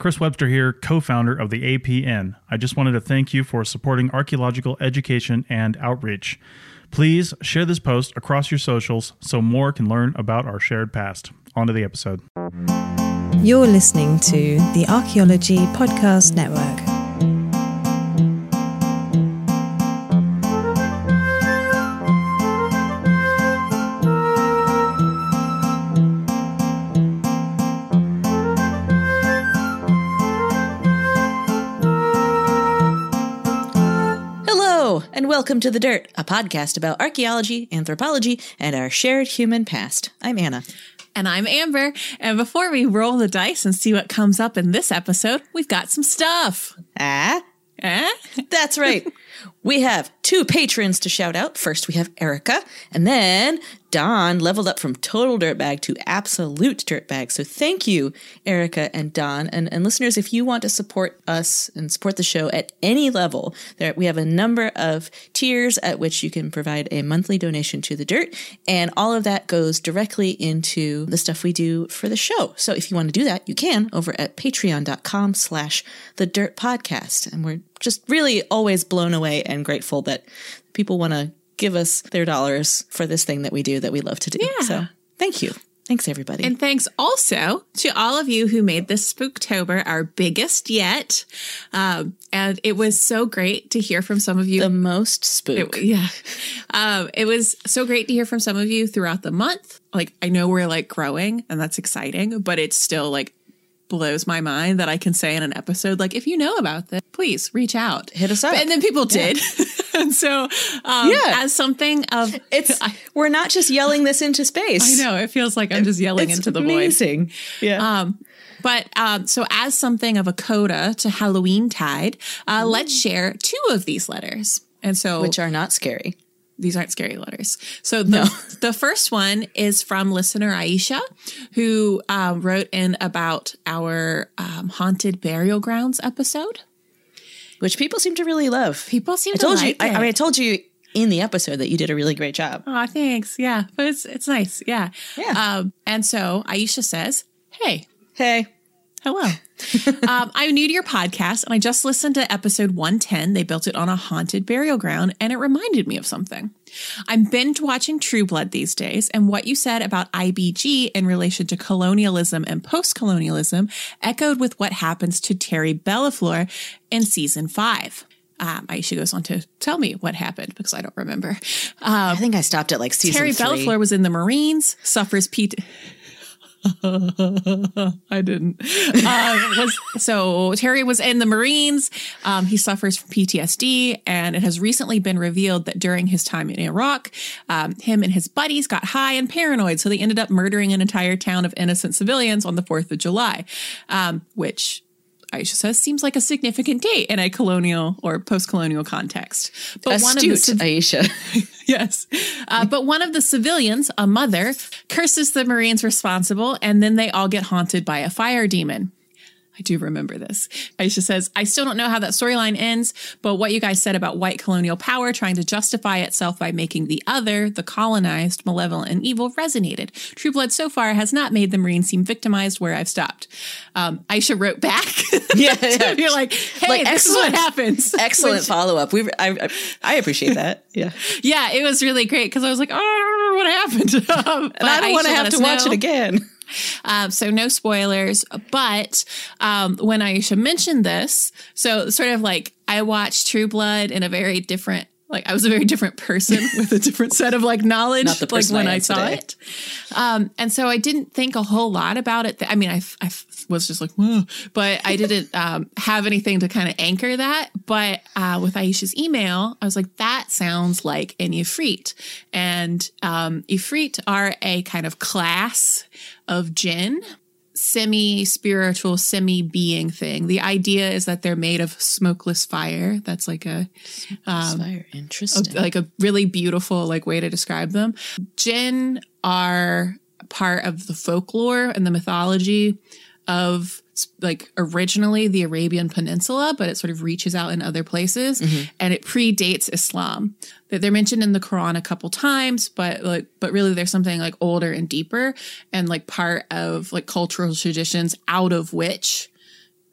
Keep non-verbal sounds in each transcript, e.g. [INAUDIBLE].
Chris Webster here, co founder of the APN. I just wanted to thank you for supporting archaeological education and outreach. Please share this post across your socials so more can learn about our shared past. On to the episode. You're listening to the Archaeology Podcast Network. Welcome to The Dirt, a podcast about archaeology, anthropology, and our shared human past. I'm Anna. And I'm Amber. And before we roll the dice and see what comes up in this episode, we've got some stuff. Ah, Eh? that's right. [LAUGHS] we have two patrons to shout out. First, we have Erica, and then Don leveled up from total dirtbag to absolute dirtbag. So thank you, Erica and Don. And, and listeners, if you want to support us and support the show at any level, there we have a number of tiers at which you can provide a monthly donation to the dirt. And all of that goes directly into the stuff we do for the show. So if you want to do that, you can over at patreon.com slash the dirt podcast. And we're just really always blown away and grateful that people want to give us their dollars for this thing that we do that we love to do. Yeah. So thank you. Thanks, everybody. And thanks also to all of you who made this Spooktober our biggest yet. Um, and it was so great to hear from some of you. the most spook. It- yeah. Um, it was so great to hear from some of you throughout the month. Like, I know we're like growing and that's exciting, but it's still like blows my mind that I can say in an episode, like, if you know about this, please reach out. Hit us up. And then people did. [LAUGHS] and so, um, Yeah. as something of, it's [LAUGHS] we're not just yelling this into space. I know it feels like I'm just yelling It's into the void. amazing. Yeah. Um, but um, so, as something of a coda to Halloween tide, uh, let's share two of these letters. And so, which are not scary. These aren't scary letters. So the [LAUGHS] the first one is from listener Aisha, who um, wrote in about our um, haunted burial grounds episode. Which people seem to really love. People seem I to told like you I. I mean I told you in the episode that you did a really great job. Oh, thanks. Yeah, but it's it's nice. Yeah. Yeah. Um, and so Aisha says, "Hey, Hey. Hello. Um, I'm new to your podcast and I just listened to episode 110. They built it on a haunted burial ground and it reminded me of something. I'm binge watching True Blood these days, and what you said about IBG in relation to colonialism and post colonialism echoed with what happens to Terry Bellefleur in season five. Um, Aisha goes on to tell me what happened because I don't remember. I think I stopped at like season Terry three. Bellefleur was in the Marines, suffers P. [LAUGHS] I didn't. Uh, was so Terry was in the Marines. Um, he suffers from PTSD, and it has recently been revealed that during his time in Iraq, um, him and his buddies got high and paranoid, so they ended up murdering an entire town of innocent civilians on the Fourth of July, um, which. Aisha says seems like a significant date in a colonial or post-colonial context. But one of the Astute, Aisha. [LAUGHS] Yes. Uh, but one of the civilians, a mother, curses the Marines responsible, and then they all get haunted by a fire demon. I do remember this. Aisha says, I still don't know how that storyline ends, but what you guys said about white colonial power trying to justify itself by making the other, the colonized, malevolent, and evil resonated. True Blood so far has not made the Marines seem victimized where I've stopped. Um, Aisha wrote back. Yeah, [LAUGHS] yeah. You're like, hey, Like, this is what happens. [LAUGHS] Excellent follow up. We I, I I appreciate that. [LAUGHS] Yeah. yeah, it was really great because I was like, oh, what happened? Um, And I don't want to have to watch it again. Um, so no spoilers. But um, when Aisha mentioned this, so sort of like I watched True Blood in a very different. Like I was a very different person [LAUGHS] with a different set of like knowledge, like when I I, saw today. it. Um, and so I didn't think a whole lot about it. I mean, I, I was just like, Whoa, but I didn't [LAUGHS] um, have anything to kind of anchor that. But uh, with Aisha's email, I was like, that sounds like an Ifrit. And um, Ifrit are a kind of class of jinn semi spiritual, semi being thing. The idea is that they're made of smokeless fire. That's like a um, Fire. Interesting. like a really beautiful like way to describe them. Jinn are part of the folklore and the mythology of like originally the Arabian Peninsula, but it sort of reaches out in other places mm-hmm. and it predates Islam. That they're mentioned in the Quran a couple times, but like but really there's something like older and deeper and like part of like cultural traditions out of which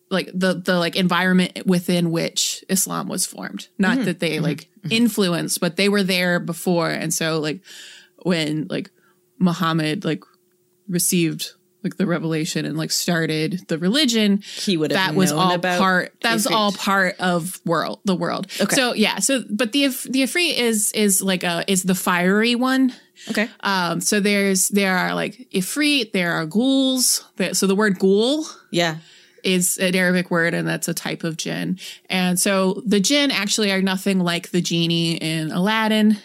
like the the like environment within which Islam was formed. Not mm-hmm. that they mm-hmm. like influenced, but they were there before. And so like when like Muhammad like received like the revelation and like started the religion, He would have that was all about part that was all part of world the world. Okay. So yeah, so but the the Ifrit is is like a is the fiery one. Okay. Um, so there's there are like ifrit, there are ghouls. There, so the word ghoul Yeah. is an Arabic word, and that's a type of jinn. And so the jinn actually are nothing like the genie in Aladdin.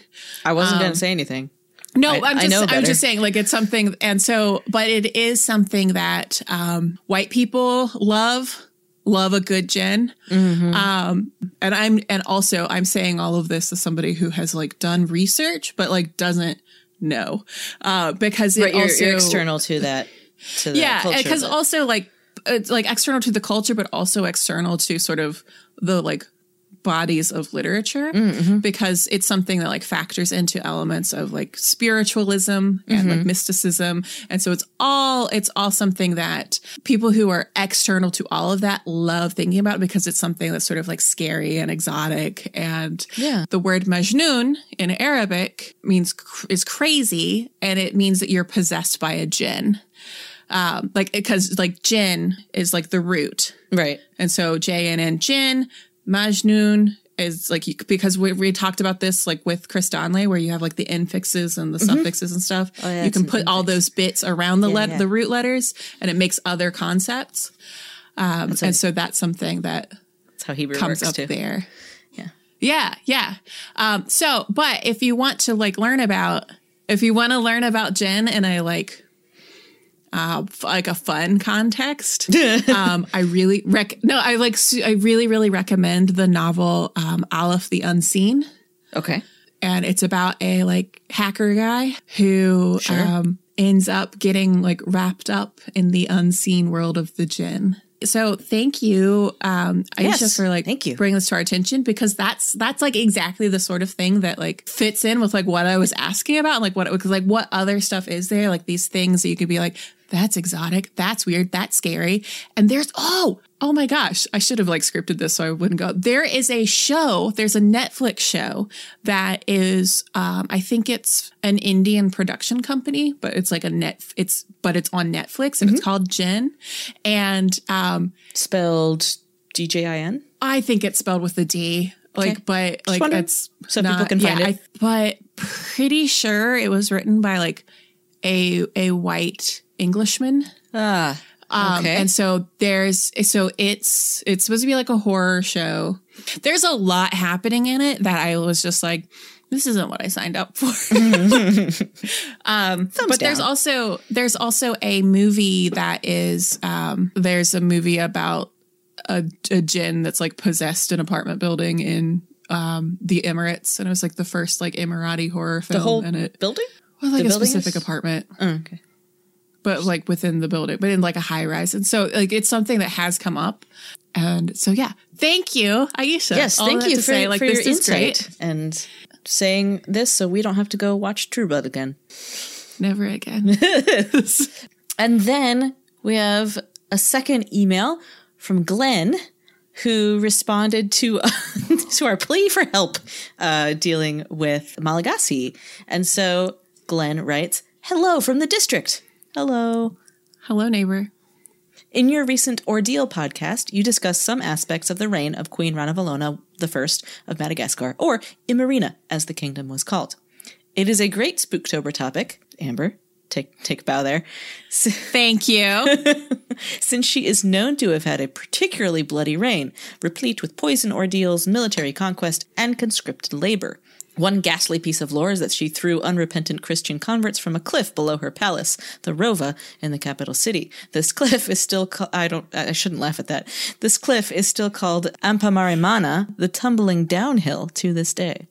I wasn't going to say anything. No, I- am just I'm just saying like it's something, and so but it is something that um, white people love. Love a good gin. Mm-hmm. Um, and I'm and also I'm saying all of this as somebody who has like done research, but like doesn't know. Uh, because it Right. You're, also you're external to that. To yeah because also like it's like external to the culture but also external to sort of the like bodies of literature Mm-hmm. because it's something that like factors into elements of like spiritualism and Mm-hmm. like mysticism and so it's all it's all something that people who are external to all of that love thinking about because it's something that's sort of like scary and exotic and Yeah. the word majnun in arabic means is crazy and it means that you're possessed by a jinn um, like because like jinn is like the root, right. and so J N N jinn, Majnun is like you, because we, we talked about this like with Chris Donley where you have like the infixes and the suffixes and stuff. Mm-hmm. Oh, yeah, you can an put all those bits around the let yeah. the root letters, and it makes other concepts. Um, and so that's something that That's how Hebrew comes up too. there. Yeah. Yeah, yeah. Um, so, but if you want to like learn about, if you want to learn about jinn in a like, uh, like a fun context, [LAUGHS] um, I really rec. No, I like. I really, really recommend the novel um, Alif the Unseen, Okay. and it's about a like hacker guy who um, ends up getting like wrapped up in the unseen world of the Jinn. So thank you, um, Aisha, Yes, for like thank you. bringing this to our attention because that's that's like exactly the sort of thing that like fits in with like what I was asking about, like what because like what other stuff is there, like these things that you could be like, that's exotic, that's weird, that's scary, and there's oh oh my gosh, I should have like scripted this so I wouldn't go. There is a show, there's a Netflix show that is, um, I think it's an Indian production company, but it's like a net, it's but it's on Netflix and Mm-hmm. it's called Jen, and um, Spelled D J I N. I think it's spelled with a D. Like, Okay. but like it's So people can find yeah, it. I, but pretty sure it was written by like a a white Englishman. Ah. Um, Okay. And so there's so it's it's supposed to be like a horror show. There's a lot happening in it that I was just like, this isn't what I signed up for. [LAUGHS] um, but there's also there's also a movie that is um, there's a movie about a, a jinn that's like possessed an apartment building in um, the Emirates, and it was like the first like Emirati horror film. The whole and it building? well, like the a specific is? apartment Oh, okay. But like within the building, but in like a high rise. And so like it's something that has come up. And so yeah, thank you, Aisha. Yes, All thank you for, say, like for this your insight great. and saying this so we don't have to go watch True Blood again. Never again. [LAUGHS] [LAUGHS] And then we have a second email from Glenn who responded to [LAUGHS] to our plea for help uh, dealing with Malagasy. And so Glenn writes, "Hello from the district. Hello. Hello, neighbor. In your recent Ordeal podcast, you discussed some aspects of the reign of Queen Ranavalona I of Madagascar, or Imerina, as the kingdom was called. It is a great Spooktober topic. Amber, take take a bow there. Thank you. [LAUGHS] since she is known to have had a particularly bloody reign, replete with poison ordeals, military conquest, and conscripted labor. One ghastly piece of lore is that she threw unrepentant Christian converts from a cliff below her palace, the Rova, in the capital city. This cliff is still ca- I don't I shouldn't laugh at that. This cliff is still called Ampamarinana, the tumbling downhill to this day.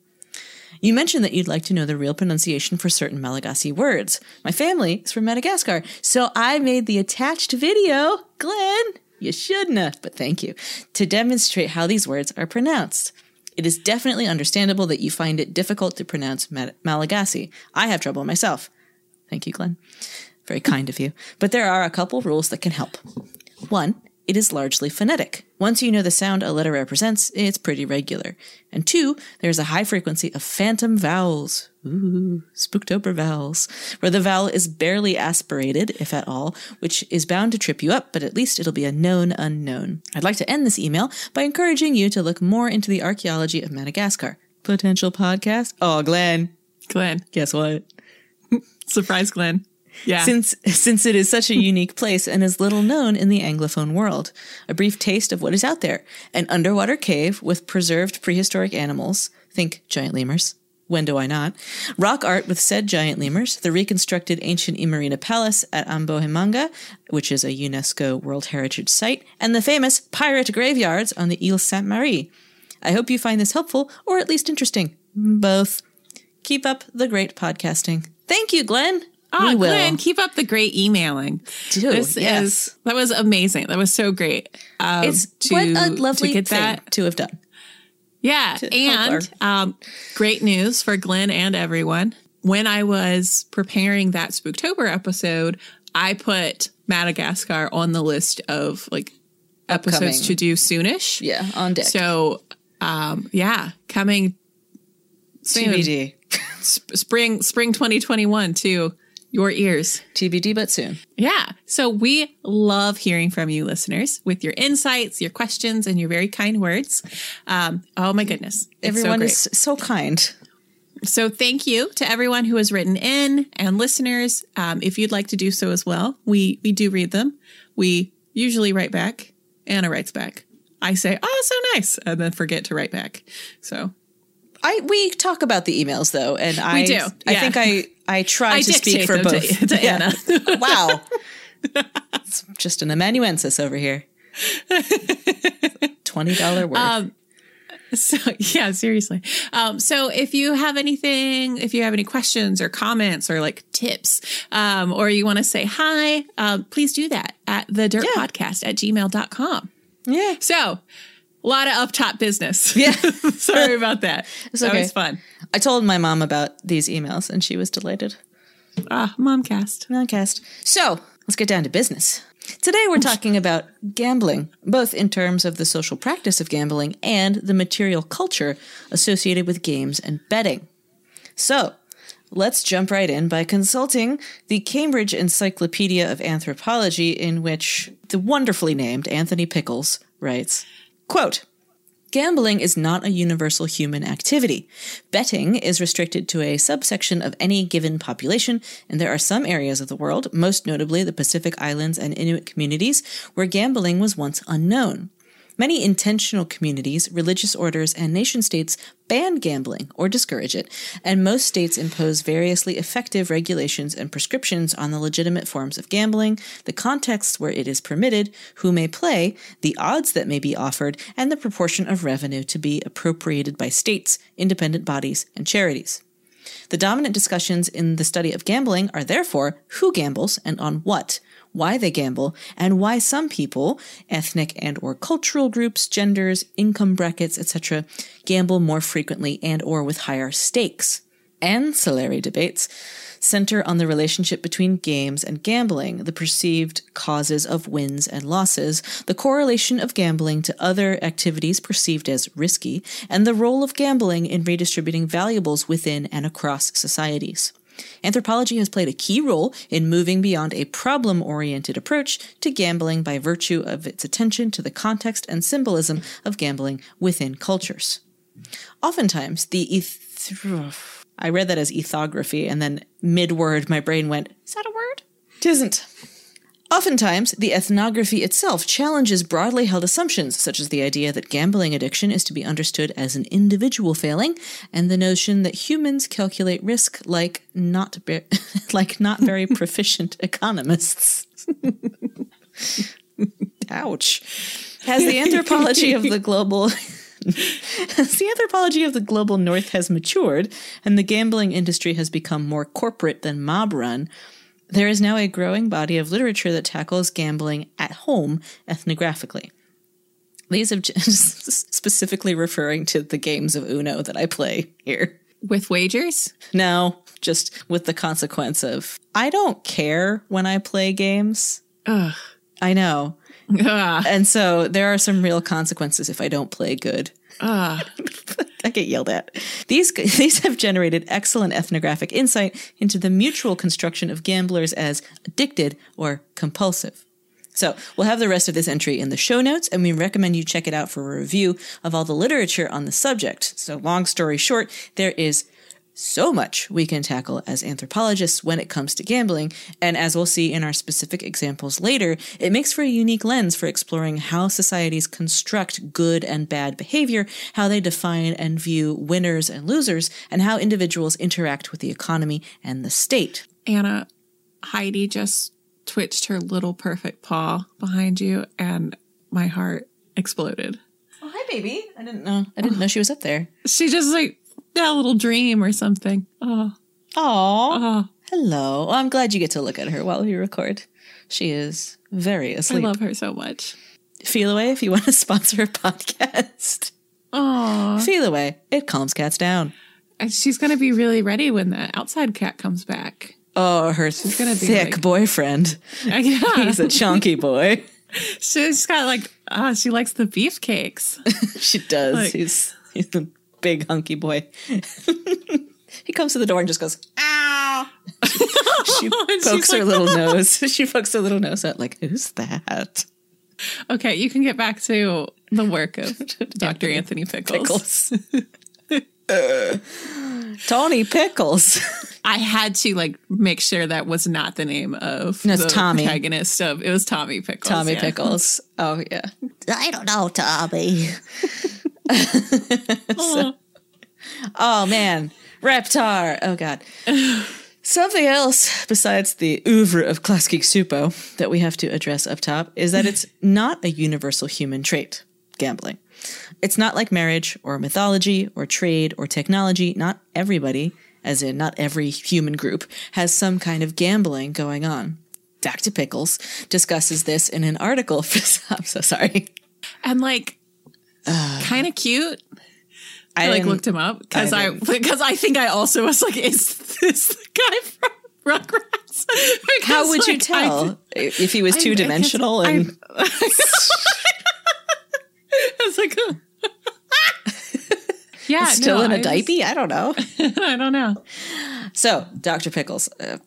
You mentioned that you'd like to know the real pronunciation for certain Malagasy words. My family is from Madagascar, so I made the attached video, Glenn. You shouldn't have, but thank you, to demonstrate how these words are pronounced. It is definitely understandable that you find it difficult to pronounce Malagasy. I have trouble myself. Thank you, Glenn. Very kind of you. But there are a couple rules that can help. One, it is largely phonetic. Once you know the sound a letter represents, it's pretty regular. And two, there's a high frequency of phantom vowels. Ooh, spooktober vowels, where the vowel is barely aspirated, if at all, which is bound to trip you up, but at least it'll be a known unknown. I'd like to end this email by encouraging you to look more into the archaeology of Madagascar. Potential podcast? Oh, Glenn, Glenn. guess what? [LAUGHS] Surprise, Glenn. Yeah. Since since it is such a unique place and is little known in the anglophone world, a brief taste of what is out there: an underwater cave with preserved prehistoric animals. Think giant lemurs. When do I not? Rock art with said giant lemurs, the reconstructed ancient Imerina Palace at Ambohimanga, which is a UNESCO World Heritage Site, and the famous pirate graveyards on the Ile Sainte Marie. I hope you find this helpful or at least interesting. Both. Keep up the great podcasting. Thank you, Glenn. Oh, we will. Glenn, keep up the great emailing. Dude, this yes. is that was amazing. That was so great. Um, It's to, what a to lovely get thing that. to have done. Yeah, and um, great news for Glenn and everyone. When I was preparing that Spooktober episode, I put Madagascar on the list of like episodes Upcoming. to do soonish. Yeah, on deck. So, um, yeah, coming soon. TBD. [LAUGHS] Sp- spring spring 2021 to your ears. TBD, but soon. Yeah. So we love hearing from you listeners with your insights, your questions, and your very kind words. Um, oh my goodness. Everyone so is so kind. So thank you to everyone who has written in and listeners. Um, if you'd like to do so as well, we we do read them. We usually write back. Anna writes back. I say, "Oh, so nice," and then forget to write back. So I we talk about the emails though, and I do, I think I I try I to speak for them to- both to Anna. [LAUGHS] wow, [LAUGHS] it's just an amanuensis over here. [LAUGHS] Twenty dollar word. Um, So yeah, seriously. Um, so if you have anything, if you have any questions or comments or like tips, um, or you want to say hi, um, please do that at the dirt Yeah. podcast at gmail.com. yeah, So a lot of up top business. [LAUGHS] yeah. [LAUGHS] Sorry [LAUGHS] about that. It's okay. was fun. I told my mom about these emails, and she was delighted. Ah, Momcast. Podcast. So let's get down to business. Today we're talking about gambling, both in terms of the social practice of gambling and the material culture associated with games and betting. So let's jump right in by consulting the Cambridge Encyclopedia of Anthropology, in which the wonderfully named Anthony Pickles writes, quote, Gambling is not a universal human activity. Betting is restricted to a subsection of any given population, and there are some areas of the world, most notably the Pacific Islands and Inuit communities, where gambling was once unknown. Many intentional communities, religious orders, and nation states ban gambling or discourage it, and most states impose variously effective regulations and prescriptions on the legitimate forms of gambling, the contexts where it is permitted, who may play, the odds that may be offered, and the proportion of revenue to be appropriated by states, independent bodies, and charities. The dominant discussions in the study of gambling are therefore who gambles and on what, why they gamble, and why some people, ethnic and or cultural groups, genders, income brackets, etc., gamble more frequently and or with higher stakes. Ancillary debates center on the relationship between games and gambling, the perceived causes of wins and losses, the correlation of gambling to other activities perceived as risky, and the role of gambling in redistributing valuables within and across societies. Anthropology has played a key role in moving beyond a problem oriented approach to gambling by virtue of its attention to the context and symbolism of gambling within cultures. Oftentimes, the eth- I read that as ethography, and then mid word, my brain went, Is that a word? Tisn't. Oftentimes, the ethnography itself challenges broadly held assumptions, such as the idea that gambling addiction is to be understood as an individual failing, and the notion that humans calculate risk like not be- [LAUGHS] like not very [LAUGHS] proficient economists. [LAUGHS] Ouch. Has the anthropology of the global as the anthropology of the global north has matured and the gambling industry has become more corporate than mob run, there is now a growing body of literature that tackles gambling at home ethnographically. These have just [LAUGHS] specifically referring to the games of Uno that I play here. With wagers? No, just with the consequence of I don't care when I play games. Ugh. I know. [LAUGHS] Ugh. And so there are some real consequences if I don't play good. Ugh. [LAUGHS] I get yelled at. These [LAUGHS] these have generated excellent ethnographic insight into the mutual construction of gamblers as addicted or compulsive. So we'll have the rest of this entry in the show notes, and we recommend you check it out for a review of all the literature on the subject. So long story short, there is so much we can tackle as anthropologists when it comes to gambling, and as we'll see in our specific examples later, it makes for a unique lens for exploring how societies construct good and bad behavior, how they define and view winners and losers, and how individuals interact with the economy and the state. Anna, Heidi just twitched her little perfect paw behind you, and my heart exploded. Oh, hi, baby. I didn't know. I didn't know she was up there. She just like that little dream or something. Oh, Aw. oh, Hello. Well, I'm glad you get to look at her while we record. She is very asleep. I love her so much. Feel away if you want to [LAUGHS] sponsor a podcast. Oh, Feel away. It calms cats down. she's gonna be really ready when the outside cat comes back. Oh, her she's gonna be thick like- boyfriend. [LAUGHS] Yeah, He's a chunky boy. [LAUGHS] she's got like ah, she likes the beefcakes. She does. Like- he's he's big hunky boy. [LAUGHS] he comes to the door and just goes, ow. [LAUGHS] she [LAUGHS] pokes her like, little nose. She pokes her little nose out like, who's that? Okay, you can get back to the work of Dr. Anthony Pickles. Pickles. Uh, Tony Pickles. I had to like make sure that was not the name of No, the Tommy. protagonist of it was Tommy Pickles. Tommy yeah. Pickles. Oh yeah. I don't know, Tommy. [LAUGHS] Oh, Oh man, Reptar. Oh god. Something else besides the oeuvre of Geek Supo that we have to address up top is that it's [LAUGHS] not a universal human trait, gambling. It's not like marriage or mythology or trade or technology. Not everybody, as in not every human group, has some kind of gambling going on. Dr. Pickles discusses this in an article [LAUGHS] for. I'm so sorry. and like [SIGHS] kind of cute. I, like looked him up because I I because [LAUGHS] I, think I also was like, is this the guy from Rugrats? [LAUGHS] Because, How would you like, I tell if he was I- two dimensional and [LAUGHS] I was like, oh. yeah, still no, in a I diaper? I don't know. I don't know. So, Dr. Pickles, uh,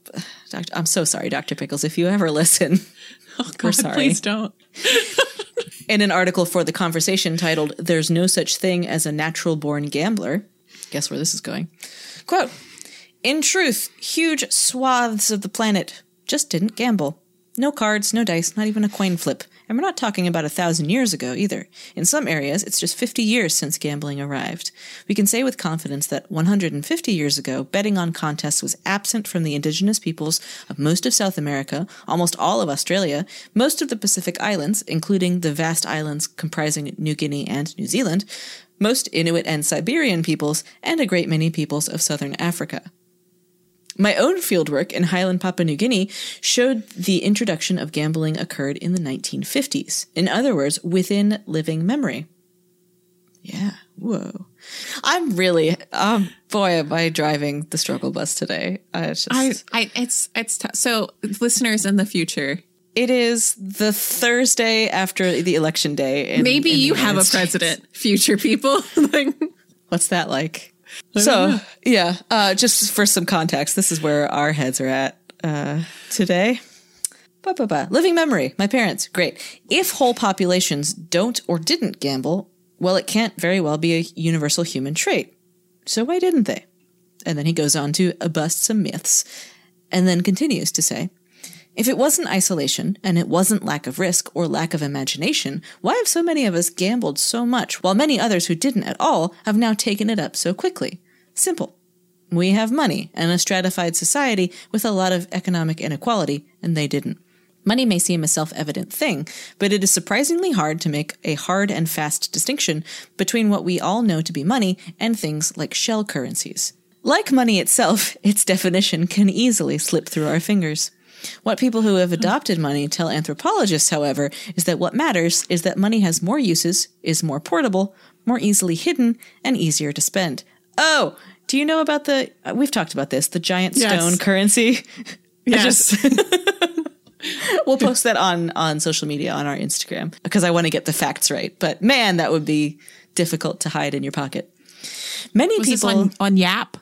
Dr. I'm so sorry, Dr. Pickles, if you ever listen. Oh God, sorry. please don't. In an article for The Conversation titled, There's No Such Thing as a Natural Born Gambler, guess where this is going? Quote In truth, huge swaths of the planet just didn't gamble. No cards, no dice, not even a coin flip. And we're not talking about a thousand years ago either. In some areas, it's just 50 years since gambling arrived. We can say with confidence that 150 years ago, betting on contests was absent from the indigenous peoples of most of South America, almost all of Australia, most of the Pacific Islands, including the vast islands comprising New Guinea and New Zealand, most Inuit and Siberian peoples, and a great many peoples of southern Africa. My own fieldwork in Highland Papua New Guinea showed the introduction of gambling occurred in the 1950s. In other words, within living memory. Yeah, whoa. I'm really, um, boy, am I driving the struggle bus today. I just, I, I, it's, it's tough. So, listeners in the future, it is the Thursday after the election day. in- maybe in you have United a States. president, future people. [LAUGHS] like, What's that like? So, yeah, uh, just for some context, this is where our heads are at uh, today. Ba, ba, ba. Living memory. My parents. Great. If whole populations don't or didn't gamble, well, it can't very well be a universal human trait. So why didn't they? And then he goes on to bust some myths and then continues to say, if it wasn't isolation and it wasn't lack of risk or lack of imagination, why have so many of us gambled so much while many others who didn't at all have now taken it up so quickly? Simple. We have money and a stratified society with a lot of economic inequality, and they didn't. Money may seem a self evident thing, but it is surprisingly hard to make a hard and fast distinction between what we all know to be money and things like shell currencies. Like money itself, [LAUGHS] its definition can easily slip through our fingers. What people who have adopted money tell anthropologists, however, is that what matters is that money has more uses, is more portable, more easily hidden, and easier to spend. Oh, do you know about the? uh, We've talked about this. The giant Yes. stone currency. [LAUGHS] Yes. [LAUGHS] we'll post that on on social media on our Instagram because I want to get the facts right. But man, that would be difficult to hide in your pocket. Many Was this people on, on Yap?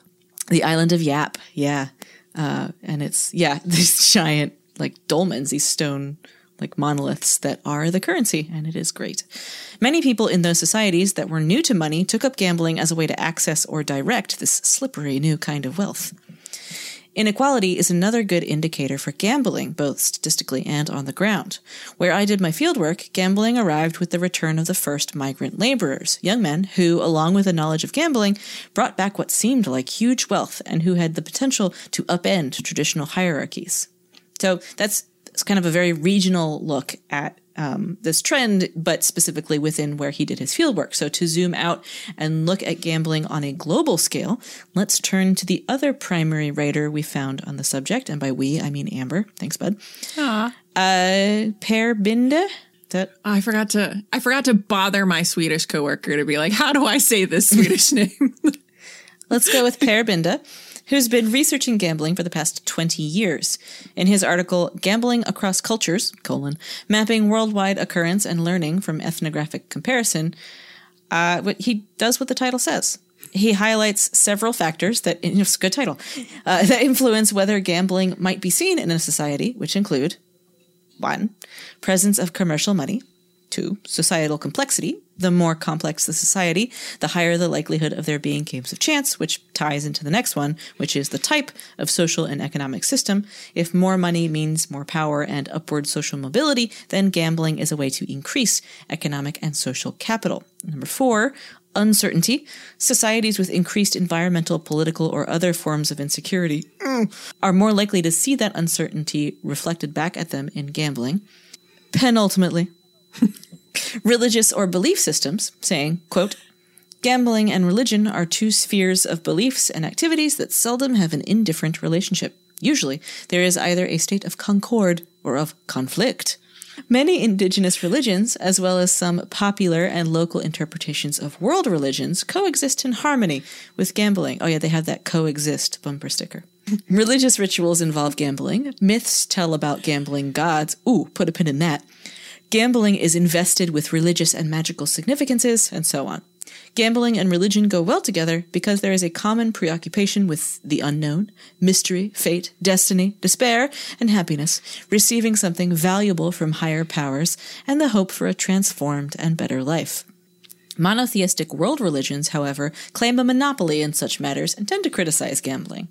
the island of Yap, yeah, uh, and it's yeah [LAUGHS] these giant like dolmens, these stone like monoliths that are the currency, and it is great. Many people in those societies that were new to money took up gambling as a way to access or direct this slippery new kind of wealth. Inequality is another good indicator for gambling, both statistically and on the ground. Where I did my fieldwork, gambling arrived with the return of the first migrant laborers, young men who, along with a knowledge of gambling, brought back what seemed like huge wealth and who had the potential to upend traditional hierarchies. So that's, kind of a very regional look at um, this trend, but specifically within where he did his fieldwork. So to zoom out and look at gambling on a global scale, let's turn to the other primary writer we found on the subject, and by we I mean Amber. Thanks, bud. Aw. Uh, Per Binde. That I forgot to I forgot to bother my Swedish coworker to be like, how do I say this Swedish [LAUGHS] name? Let's go with Per Binde, who's been researching gambling for the past 20 years. In his article, Gambling Across Cultures, colon, Mapping Worldwide Occurrence and Learning from Ethnographic Comparison, uh, he does what the title says. He highlights several factors that, it's a good title, uh, [LAUGHS] that influence whether gambling might be seen in a society, which include one, presence of commercial money, two, societal complexity. The more complex the society, the higher the likelihood of there being games of chance, which ties into the next one, which is the type of social and economic system. If more money means more power and upward social mobility, then gambling is a way to increase economic and social capital. Number four, uncertainty. Societies with increased environmental, political, or other forms of insecurity mm, are more likely to see that uncertainty reflected back at them in gambling. Penultimately, religious or belief systems, saying, quote, Gambling and religion are two spheres of beliefs and activities that seldom have an indifferent relationship. Usually, there is either a state of concord or of conflict. Many indigenous religions, as well as some popular and local interpretations of world religions, coexist in harmony with gambling. Oh, yeah, they have that coexist bumper sticker. Religious rituals involve gambling. Myths tell about gambling gods. Ooh, put a pin in that. Gambling is invested with religious and magical significances, and so on. Gambling and religion go well together because there is a common preoccupation with the unknown, mystery, fate, destiny, despair, and happiness, receiving something valuable from higher powers, and the hope for a transformed and better life. Monotheistic world religions, however, claim a monopoly in such matters and tend to criticize gambling.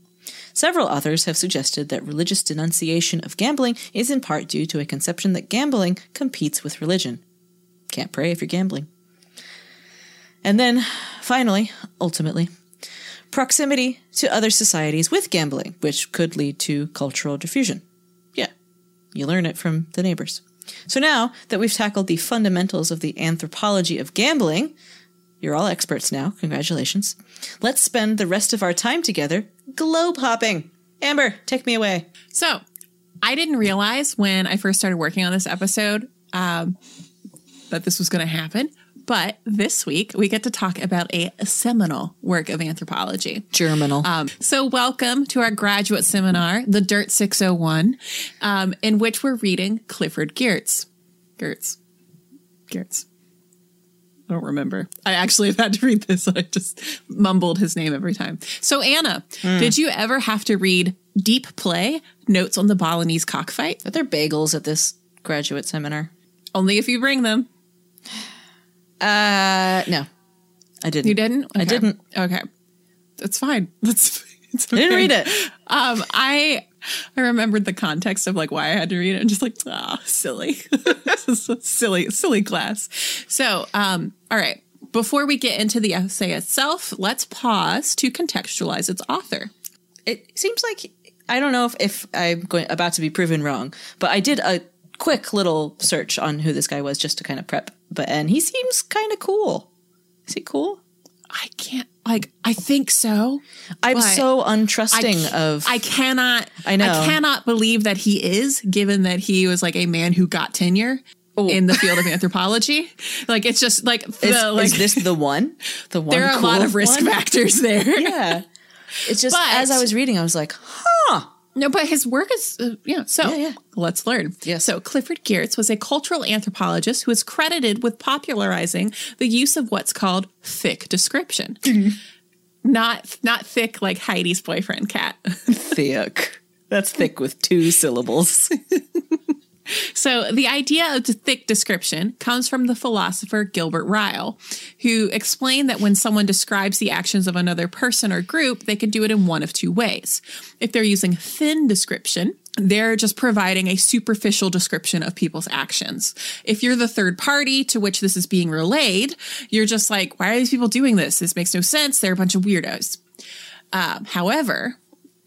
Several authors have suggested that religious denunciation of gambling is in part due to a conception that gambling competes with religion. Can't pray if you're gambling. And then, finally, ultimately, proximity to other societies with gambling, which could lead to cultural diffusion. Yeah, you learn it from the neighbors. So now that we've tackled the fundamentals of the anthropology of gambling, you're all experts now. Congratulations. Let's spend the rest of our time together globe hopping. Amber, take me away. So, I didn't realize when I first started working on this episode um, that this was going to happen. But this week, we get to talk about a seminal work of anthropology. Germinal. Um, so, welcome to our graduate seminar, the Dirt 601, um, in which we're reading Clifford Geertz. Geertz. Geertz. I don't remember. I actually have had to read this. [LAUGHS] I just mumbled his name every time. So, Anna, did you ever have to read Deep Play Notes on the Balinese Cockfight? Are there bagels at this graduate seminar? Only if you bring them. Uh, no. I didn't. You didn't? I didn't. Okay. That's fine. [LAUGHS] That's it's I didn't read it. Um, I I remembered the context of like why I had to read it and just like, ah, silly. [LAUGHS] is a silly, silly class. So, um, all right. Before we get into the essay itself, let's pause to contextualize its author. It seems like I don't know if, if I'm going about to be proven wrong, but I did a quick little search on who this guy was just to kind of prep. But and he seems kind of cool. Is he cool? I can't like I think so. I'm so untrusting ca- of. I cannot I know. I cannot believe that he is given that he was like a man who got tenure oh. in the field of anthropology. [LAUGHS] Like it's just like the is, like is this the one? [LAUGHS] The one. there are a lot of risk one? factors there. Yeah. [LAUGHS] It's just But- as I was reading, I was like, huh. No, but his work is, uh, yeah. So Yeah, yeah. let's learn. Yes. So Clifford Geertz was a cultural anthropologist who is credited with popularizing the use of what's called thick description. not not thick like Heidi's boyfriend cat. [LAUGHS] Thick. That's thick with two syllables. [LAUGHS] So the idea of the thick description comes from the philosopher Gilbert Ryle, who explained that when someone describes the actions of another person or group, they can do it in one of two ways. If they're using thin description, they're just providing a superficial description of people's actions. If you're the third party to which this is being relayed, you're just like, why are these people doing this? This makes no sense. They're a bunch of weirdos. Um, however,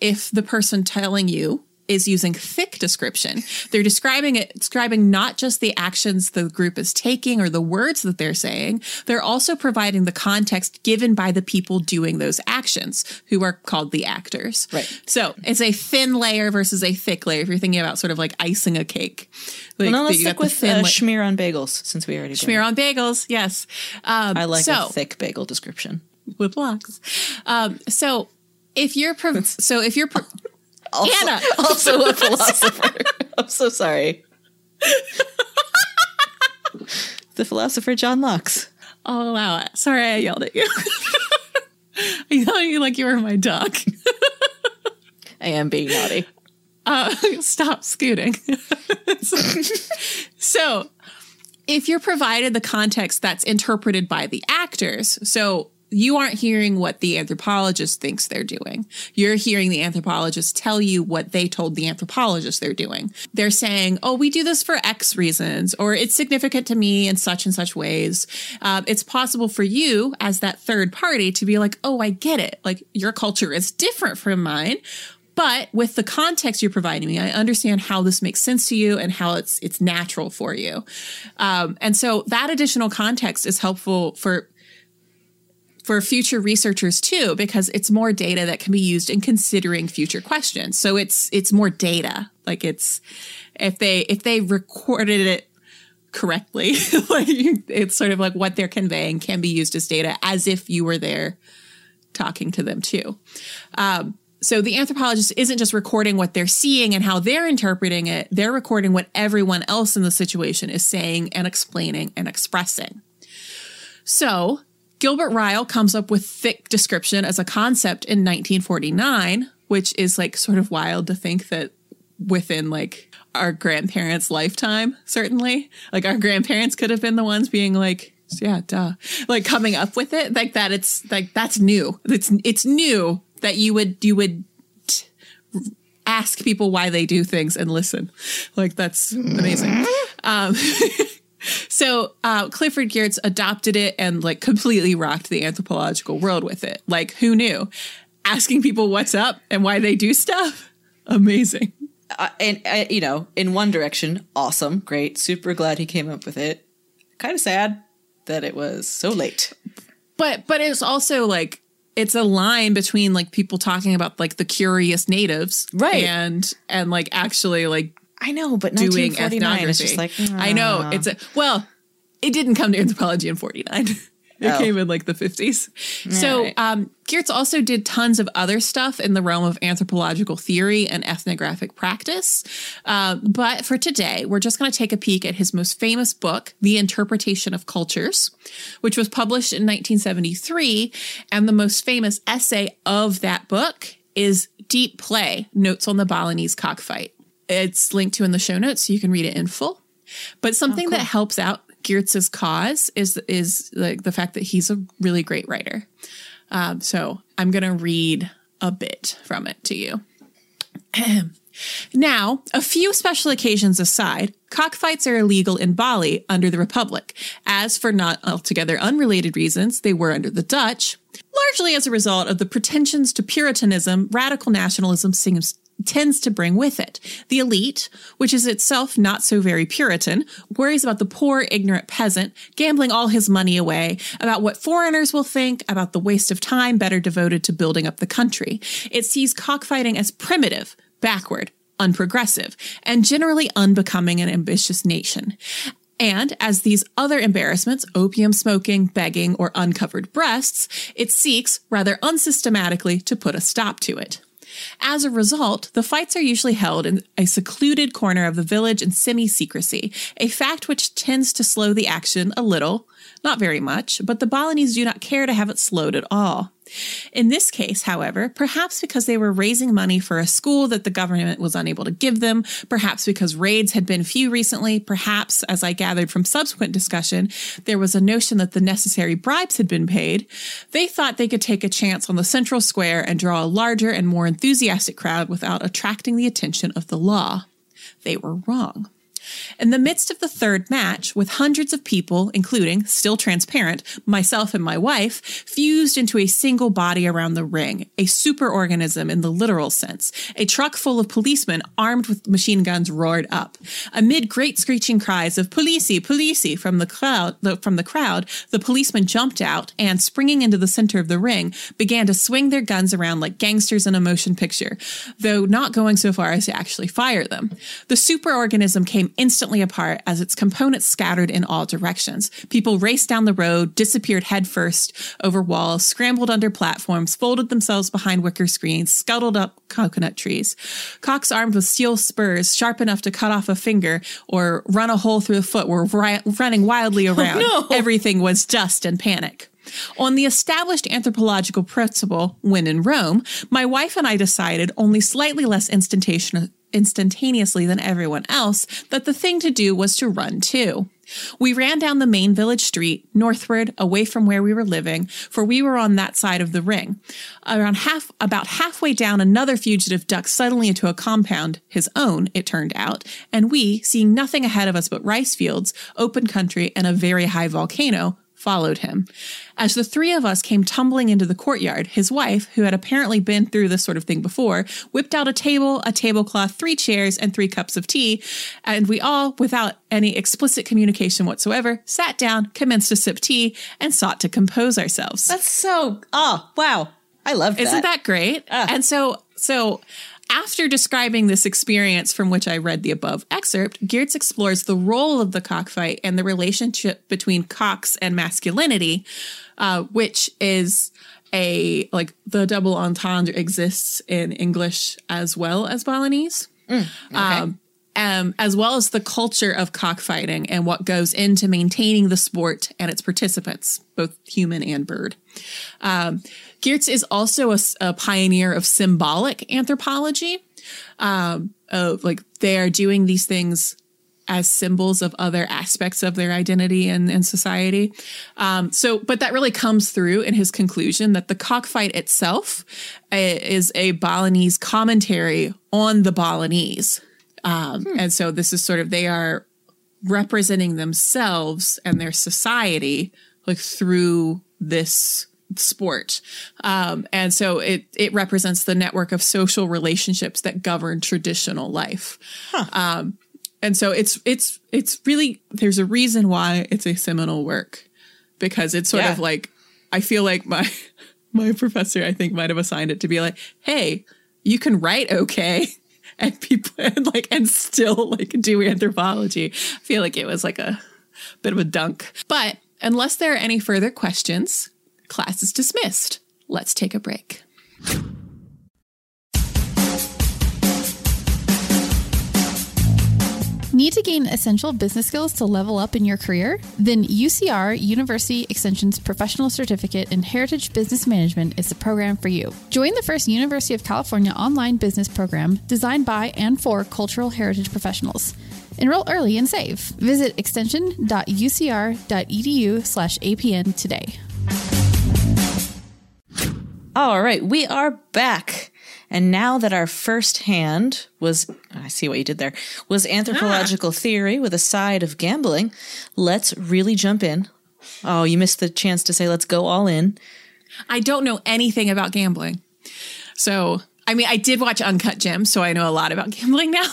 if the person telling you is using thick description, they're describing it, describing not just the actions the group is taking or the words that they're saying, they're also providing the context given by the people doing those actions, who are called the actors. Right. So it's a thin layer versus a thick layer. If you're thinking about sort of like icing a cake, like Well, no, let's stick with thin uh, la- schmear on bagels since we already did. smear on bagels. Yes. Um, I like so, a thick bagel description. with blocks. Um, so if you're prov- so if you're pro- Also, Anna. [LAUGHS] also a philosopher. [LAUGHS] I'm so sorry. the philosopher John Locke. I'll allow it. Sorry, I yelled at you. [LAUGHS] I yelled at you like you were my dog. I am being naughty. Uh, stop scooting. so, if you're provided the context that's interpreted by the actors, so you aren't hearing what the anthropologist thinks they're doing. You're hearing the anthropologist tell you what they told the anthropologist they're doing. They're saying, oh, we do this for X reasons, or it's significant to me in such and such ways. Um, it's possible for you as that third party to be like, oh, I get it. Like your culture is different from mine. But with the context you're providing me, I understand how this makes sense to you and how it's it's natural for you. Um, and so that additional context is helpful for for future researchers too because it's more data that can be used in considering future questions. So it's it's more data. Like it's if they if they recorded it correctly [LAUGHS] like it's sort of like what they're conveying can be used as data as if you were there talking to them too. Um, so the anthropologist isn't just recording what they're seeing and how they're interpreting it. They're recording what everyone else in the situation is saying and explaining and expressing. So Gilbert Ryle comes up with thick description as a concept in 1949, which is like sort of wild to think that within like our grandparents' lifetime, certainly. Like our grandparents could have been the ones being like, yeah, duh. Like coming up with it. Like that it's like that's new. It's it's new that you would you would t- ask people why they do things and listen. Like that's amazing. Um [LAUGHS] So uh, Clifford Geertz adopted it and like completely rocked the anthropological world with it. Like who knew? Asking people what's up and why they do stuff. Amazing. Uh, and uh, you know, in one direction, awesome, great, super glad he came up with it. Kind of sad that it was so late. But but it's also like it's a line between like people talking about like the curious natives, Right. And and like actually like I know, but doing 1949 is ethnography. just like I know it's a well, it didn't come to anthropology in '49. [LAUGHS] It Oh. came in like the 50s. So, right. um, Geertz also did tons of other stuff in the realm of anthropological theory and ethnographic practice. Uh, but for today, we're just going to take a peek at his most famous book, The Interpretation of Cultures, which was published in 1973. And the most famous essay of that book is Deep Play Notes on the Balinese Cockfight. It's linked to in the show notes, so you can read it in full. But something that helps out Geertz's cause is is like the fact that he's a really great writer. Um, so I'm gonna read a bit from it to you. [CLEARS THROAT] Now, a few special occasions aside, cockfights are illegal in Bali under the Republic, as for not altogether unrelated reasons, they were under the Dutch, largely as a result of the pretensions to Puritanism radical nationalism seems tends to bring with it. The elite, which is itself not so very Puritan, worries about the poor, ignorant peasant gambling all his money away, about what foreigners will think, about the waste of time better devoted to building up the country. It sees cockfighting as primitive, backward, unprogressive, and generally unbecoming an ambitious nation. And as these other embarrassments, opium smoking, begging, or uncovered breasts, it seeks, rather unsystematically, to put a stop to it. As a result, the fights are usually held in a secluded corner of the village in semi secrecy, a fact which tends to slow the action a little, not very much, but the Balinese do not care to have it slowed at all. In this case, however, perhaps because they were raising money for a school that the government was unable to give them, perhaps because raids had been few recently, perhaps, as I gathered from subsequent discussion, there was a notion that the necessary bribes had been paid, they thought they could take a chance on the central square and draw a larger and more enthusiastic crowd without attracting the attention of the law. They were wrong. In the midst of the third match, with hundreds of people, including, still transparent, myself and my wife, fused into a single body around the ring, a superorganism in the literal sense, a truck full of policemen armed with machine guns roared up. Amid great screeching cries of "Pulisi, pulisi!" from the crowd, from the crowd, the policemen jumped out and, springing into the center of the ring, began to swing their guns around like gangsters in a motion picture, though not going so far as to actually fire them. The superorganism came instantly apart as its components scattered in all directions. People raced down the road, disappeared headfirst over walls, scrambled under platforms, folded themselves behind wicker screens, scuttled up coconut trees. Cocks armed with steel spurs sharp enough to cut off a finger or run a hole through a foot were ri- running wildly oh, around. no. Everything was dust and panic. On the established anthropological principle, when in Rome, my wife and I decided, only slightly less instantaneous, instantaneously than everyone else, that the thing to do was to run too. We ran down the main village street, northward, away from where we were living, for we were on that side of the ring. Around half, about halfway down, another fugitive ducked suddenly into a compound, his own, it turned out, and we, seeing nothing ahead of us but rice fields, open country, and a very high volcano, followed him. As the three of us came tumbling into the courtyard, his wife, who had apparently been through this sort of thing before, whipped out a table, a tablecloth, three chairs, and three cups of tea, and we all, without any explicit communication whatsoever, sat down, commenced to sip tea, and sought to compose ourselves. That's so. Oh, wow. I love that. Isn't that great? And so, so after describing this experience from which I read the above excerpt, Geertz explores the role of the cockfight and the relationship between cocks and masculinity, uh, which is a like the double entendre exists in English as well as Balinese. Um, um, as well as the culture of cockfighting and what goes into maintaining the sport and its participants, both human and bird. Um, Geertz is also a pioneer of symbolic anthropology. Um, of like they are doing these things as symbols of other aspects of their identity and, and society. Um, so, but that really comes through in his conclusion that the cockfight itself uh, is a Balinese commentary on the Balinese. Um, And so this is sort of, they are representing themselves and their society like through this sport. Um, and so it, it represents the network of social relationships that govern traditional life. Um, and so it's, it's, it's really, there's a reason why it's a seminal work because it's sort Yeah. of like, I feel like my, [LAUGHS] my professor, I think might have assigned it to be like, Hey, you can write okay. [LAUGHS] And people [LAUGHS] and like and still like do anthropology. I feel like it was like a bit of a dunk. But unless there are any further questions, class is dismissed. Let's take a break. Need to gain essential business skills to level up in your career? Then UCR University Extension's Professional Certificate in Heritage Business Management is the program for you. Join the first University of California online business program designed by and for cultural heritage professionals. Enroll early and save. Visit extension.ucr.edu slash APN today. All right, we are back. And now that our first hand was, I see what you did there, was anthropological theory with a side of gambling, let's really jump in. Oh, you missed the chance to say let's go all in. I don't know anything about gambling. So, I mean, I did watch Uncut Gems, so I know a lot about [LAUGHS] gambling now.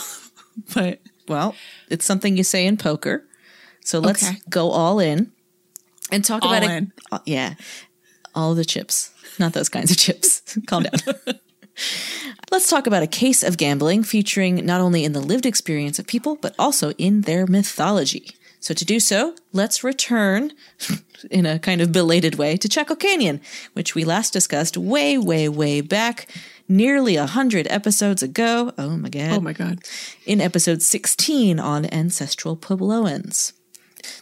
but Well, it's something you say in poker. So let's Okay. go all in and talk All about in. it. uh, yeah. All the chips, not those kinds of chips. [LAUGHS] Calm down. [LAUGHS] Let's talk about a case of gambling featuring not only in the lived experience of people, but also in their mythology. So to do so, let's return [LAUGHS] in a kind of belated way to Chaco Canyon, which we last discussed way, way, way back, nearly a hundred episodes ago. Oh my god. Oh my God. In episode 16 on ancestral Puebloans.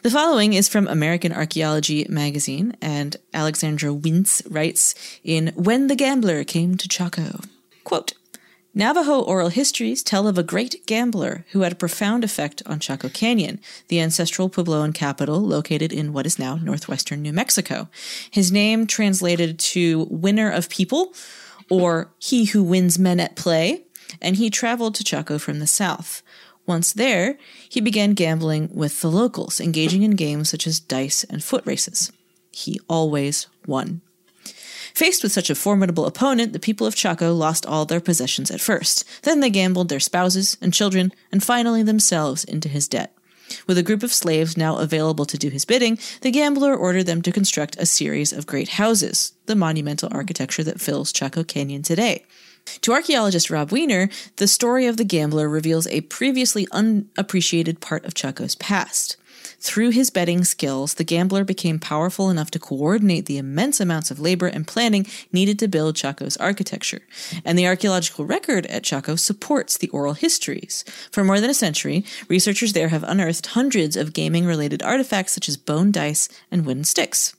The following is from American Archaeology magazine, and Alexandra Wintz writes in When the Gambler Came to Chaco. Quote, Navajo oral histories tell of a great gambler who had a profound effect on Chaco Canyon, the ancestral Puebloan capital located in what is now northwestern New Mexico. His name translated to winner of people or he who wins men at play, and he traveled to Chaco from the south. Once there, he began gambling with the locals, engaging in games such as dice and foot races. He always won. Faced with such a formidable opponent, the people of Chaco lost all their possessions at first. Then they gambled their spouses and children, and finally themselves into his debt. With a group of slaves now available to do his bidding, the gambler ordered them to construct a series of great houses, the monumental architecture that fills Chaco Canyon today. To archaeologist Rob Weiner, the story of the gambler reveals a previously unappreciated part of Chaco's past. Through his betting skills, the gambler became powerful enough to coordinate the immense amounts of labor and planning needed to build Chaco's architecture. And the archaeological record at Chaco supports the oral histories. For more than a century, researchers there have unearthed hundreds of gaming related artifacts such as bone dice and wooden sticks.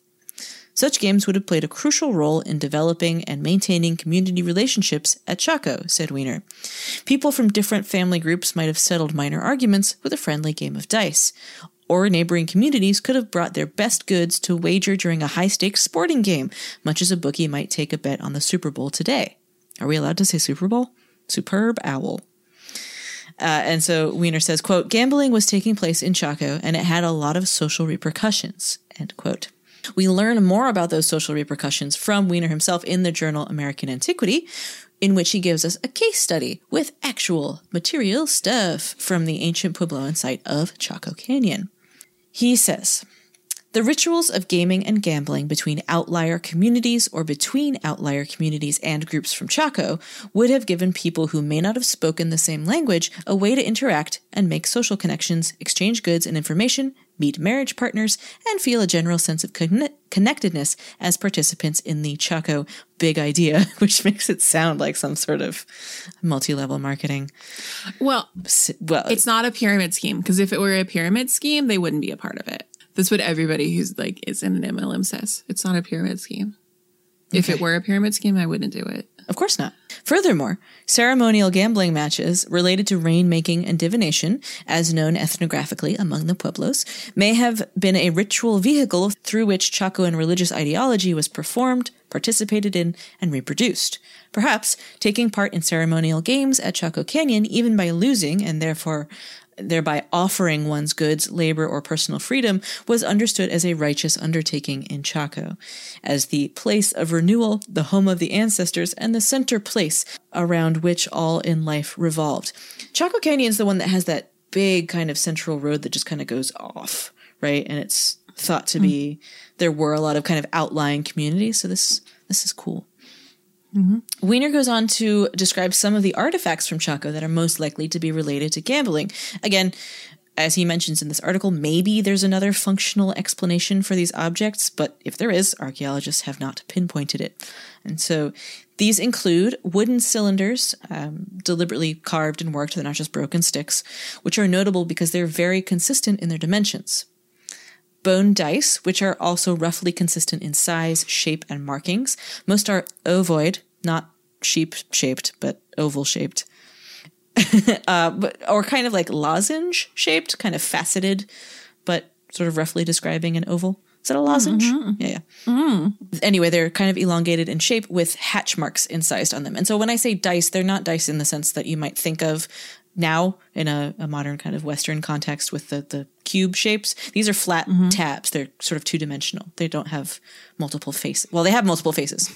Such games would have played a crucial role in developing and maintaining community relationships at Chaco, said Weiner. People from different family groups might have settled minor arguments with a friendly game of dice. Or neighboring communities could have brought their best goods to wager during a high stakes sporting game, much as a bookie might take a bet on the Super Bowl today. Are we allowed to say Super Bowl? Superb owl. Uh, and so Weiner says, quote, gambling was taking place in Chaco and it had a lot of social repercussions, end quote. We learn more about those social repercussions from Weiner himself in the journal American Antiquity, in which he gives us a case study with actual material stuff from the ancient Puebloan site of Chaco Canyon. He says, the rituals of gaming and gambling between outlier communities or between outlier communities and groups from Chaco would have given people who may not have spoken the same language a way to interact and make social connections, exchange goods and information, meet marriage partners, and feel a general sense of conne- connectedness as participants in the Chaco big idea, [LAUGHS] which makes it sound like some sort of multi level marketing. Well, Well, it's not a pyramid scheme because if it were a pyramid scheme, they wouldn't be a part of it. That's what everybody who's like is in an MLM says. It's not a pyramid scheme. If it were a pyramid scheme, I wouldn't do it. Of course not. Furthermore, ceremonial gambling matches related to rainmaking and divination, as known ethnographically among the Pueblos, may have been a ritual vehicle through which Chacoan religious ideology was performed, participated in, and reproduced. Perhaps taking part in ceremonial games at Chaco Canyon, even by losing and therefore thereby offering one's goods, labor, or personal freedom, was understood as a righteous undertaking in Chaco, as the place of renewal, the home of the ancestors, and the center place around which all in life revolved. Chaco Canyon is the one that has that big kind of central road that just kind of goes off, right? And it's thought to be mm. there were a lot of kind of outlying communities, so this this is cool. Weiner goes on to describe some of the artifacts from Chaco that are most likely to be related to gambling. Again, as he mentions in this article, maybe there's another functional explanation for these objects, but if there is, archaeologists have not pinpointed it. And so these include wooden cylinders, um, deliberately carved and worked, they're not just broken sticks, which are notable because they're very consistent in their dimensions bone dice, which are also roughly consistent in size, shape, and markings. Most are ovoid, not sheep shaped, but oval shaped. [LAUGHS] uh, but, or kind of like lozenge shaped, kind of faceted, but sort of roughly describing an oval. Is that a lozenge? Yeah, yeah. Anyway, they're kind of elongated in shape with hatch marks incised on them. And so when I say dice, they're not dice in the sense that you might think of now in a, a modern kind of Western context with the, the cube shapes. These are flat mm-hmm. tabs. They're sort of two dimensional. They don't have multiple faces. Well, they have multiple faces.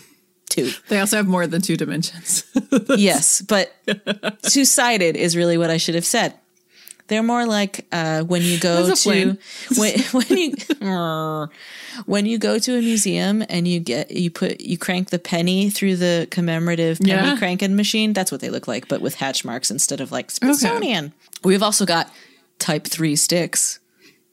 Two. [LAUGHS] They also have more than two dimensions. [LAUGHS] yes, but [LAUGHS] two sided is really what I should have said. They're more like uh, when you go to [LAUGHS] when when you [LAUGHS] when you go to a museum and you get you put you crank the penny through the commemorative penny Yeah. cranking machine. That's what they look like, but with hatch marks instead of like Smithsonian. We've also got Type Three sticks.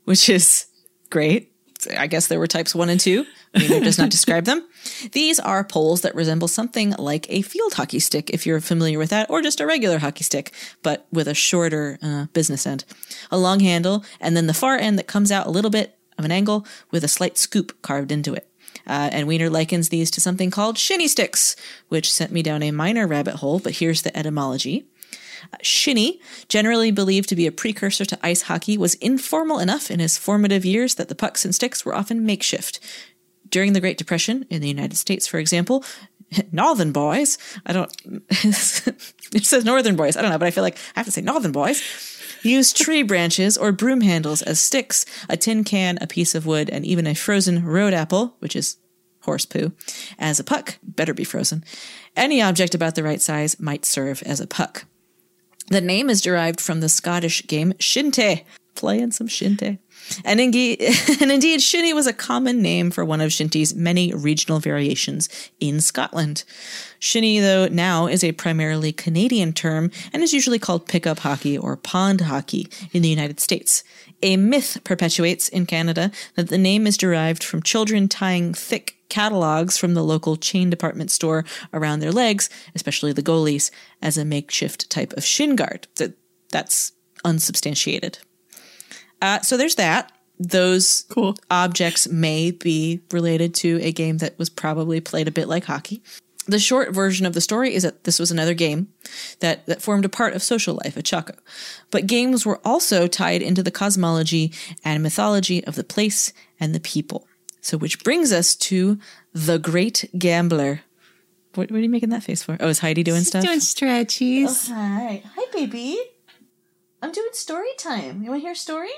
which is great. I guess there were types one and two. Weiner does not describe them. These are poles that resemble something like a field hockey stick, if you're familiar with that, or just a regular hockey stick, but with a shorter uh, business end. A long handle, and then the far end that comes out a little bit of an angle with a slight scoop carved into it. Uh, and Weiner likens these to something called shinny sticks, which sent me down a minor rabbit hole, but here's the etymology. Shinny, generally believed to be a precursor to ice hockey, was informal enough in his formative years that the pucks and sticks were often makeshift. During the Great Depression, in the United States, for example, [LAUGHS] Northern boys, I don't, [LAUGHS] it says Northern boys, I don't know, but I feel like I have to say Northern boys, use tree [LAUGHS] branches or broom handles as sticks, a tin can, a piece of wood, and even a frozen road apple, which is horse poo, as a puck, better be frozen. Any object about the right size might serve as a puck. The name is derived from the Scottish game Shinty, playing some Shinty. And indeed, [LAUGHS] and indeed, shinny was a common name for one of shinty's many regional variations in Scotland. Shinny, though, now is a primarily Canadian term and is usually called pickup hockey or pond hockey in the United States. A myth perpetuates in Canada that the name is derived from children tying thick catalogs from the local chain department store around their legs, especially the goalies, as a makeshift type of shin guard. So that's unsubstantiated. Uh, so there's that. Those Cool. objects may be related to a game that was probably played a bit like hockey. The short version of the story is that this was another game that, that formed a part of social life at Chaco. But games were also tied into the cosmology and mythology of the place and the people. So, which brings us to The Great Gambler. What, what are you making that face for? Oh, is Heidi doing stuff? Doing stretchies. Hi. Hi, baby. I'm doing story time. You want to hear a story?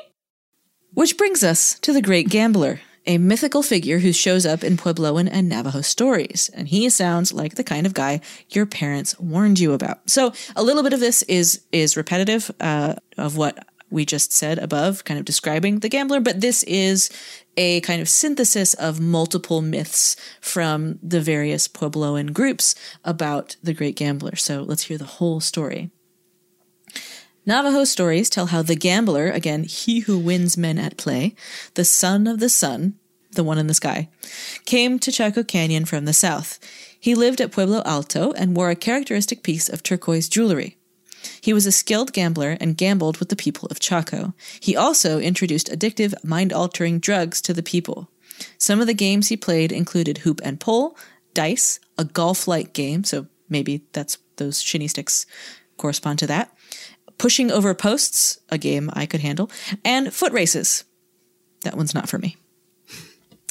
Which brings us to the Great Gambler, a mythical figure who shows up in Puebloan and Navajo stories. And he sounds like the kind of guy your parents warned you about. So a little bit of this is, is repetitive, uh, of what we just said above, kind of describing the gambler, but this is a kind of synthesis of multiple myths from the various Puebloan groups about the great gambler. So let's hear the whole story. Navajo stories tell how the gambler, again, he who wins men at play, the son of the sun, the one in the sky, came to Chaco Canyon from the south. He lived at Pueblo Alto and wore a characteristic piece of turquoise jewelry. He was a skilled gambler and gambled with the people of Chaco. He also introduced addictive, mind altering drugs to the people. Some of the games he played included hoop and pole, dice, a golf like game, so maybe that's those shinny sticks correspond to that, pushing over posts, a game I could handle, and foot races. That one's not for me.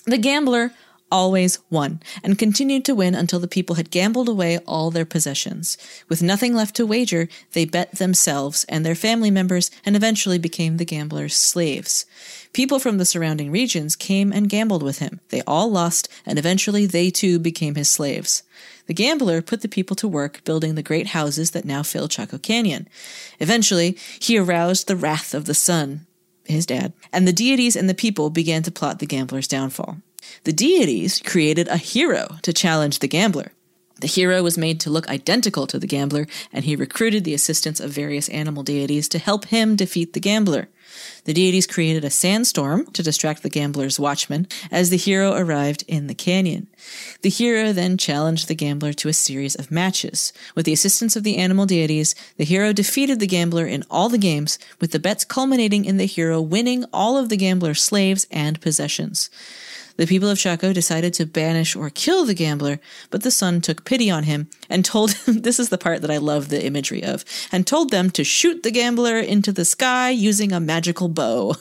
The gambler always won and continued to win until the people had gambled away all their possessions. With nothing left to wager, they bet themselves and their family members and eventually became the gambler's slaves. People from the surrounding regions came and gambled with him. They all lost, and eventually they too became his slaves. The gambler put the people to work building the great houses that now fill Chaco Canyon. Eventually, he aroused the wrath of the sun, his dad, and the deities and the people began to plot the gambler's downfall. The deities created a hero to challenge the gambler. The hero was made to look identical to the gambler, and he recruited the assistance of various animal deities to help him defeat the gambler. The deities created a sandstorm to distract the gambler's watchmen as the hero arrived in the canyon. The hero then challenged the gambler to a series of matches. With the assistance of the animal deities, the hero defeated the gambler in all the games, with the bets culminating in the hero winning all of the gambler's slaves and possessions. The people of Chaco decided to banish or kill the gambler, but the sun took pity on him and told [LAUGHS] him this is the part that I love the imagery of and told them to shoot the gambler into the sky using a magical bow.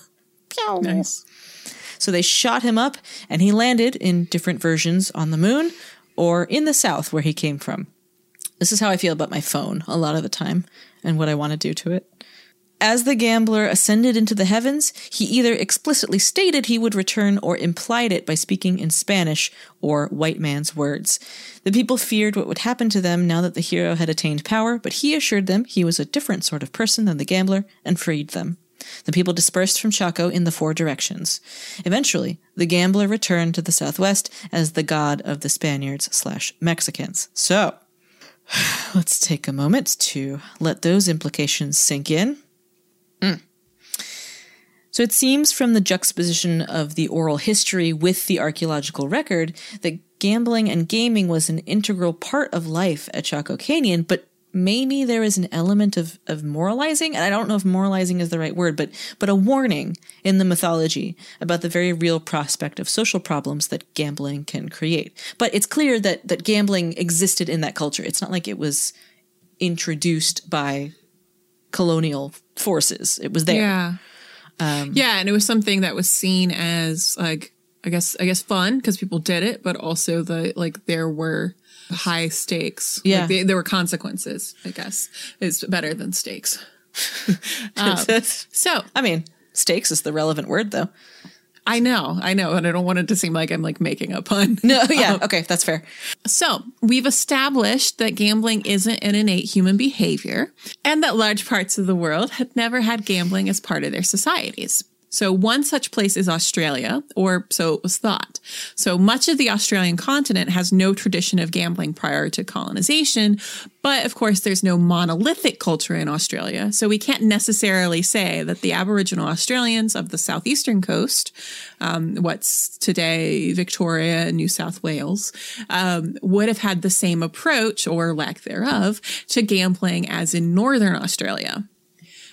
Nice. So they shot him up and he landed in different versions on the moon or in the south where he came from. This is how I feel about my phone a lot of the time and what I want to do to it. As the gambler ascended into the heavens, he either explicitly stated he would return or implied it by speaking in Spanish or white man's words. The people feared what would happen to them now that the hero had attained power, but he assured them he was a different sort of person than the gambler and freed them. The people dispersed from Chaco in the four directions. Eventually, the gambler returned to the southwest as the god of the Spaniards slash Mexicans. So, [SIGHS] let's take a moment to let those implications sink in. Mm. So it seems from the juxtaposition of the oral history with the archaeological record that gambling and gaming was an integral part of life at Chaco Canyon, but maybe there is an element of, of moralizing, and I don't know if moralizing is the right word, but but a warning in the mythology about the very real prospect of social problems that gambling can create. But it's clear that that gambling existed in that culture. It's not like it was introduced by colonial forces. It was there. Yeah. yeah, and it was something that was seen as like I guess I guess fun because people did it, but also the like there were high stakes. Yeah. Like, they, there were consequences. I guess is better than stakes. [LAUGHS] Um, So I mean, stakes is the relevant word though. I know, I know, and I don't want it to seem like I'm like making a pun. [LAUGHS] No, yeah, um, okay, that's fair. So, we've established that gambling isn't an innate human behavior and that large parts of the world had never had gambling as part of their societies. So, one such place is Australia, or so it was thought. So, much of the Australian continent has no tradition of gambling prior to colonization, but of course, there's no monolithic culture in Australia. So, we can't necessarily say that the Aboriginal Australians of the southeastern coast, um, what's today Victoria and New South Wales, um, would have had the same approach or lack thereof to gambling as in Northern Australia.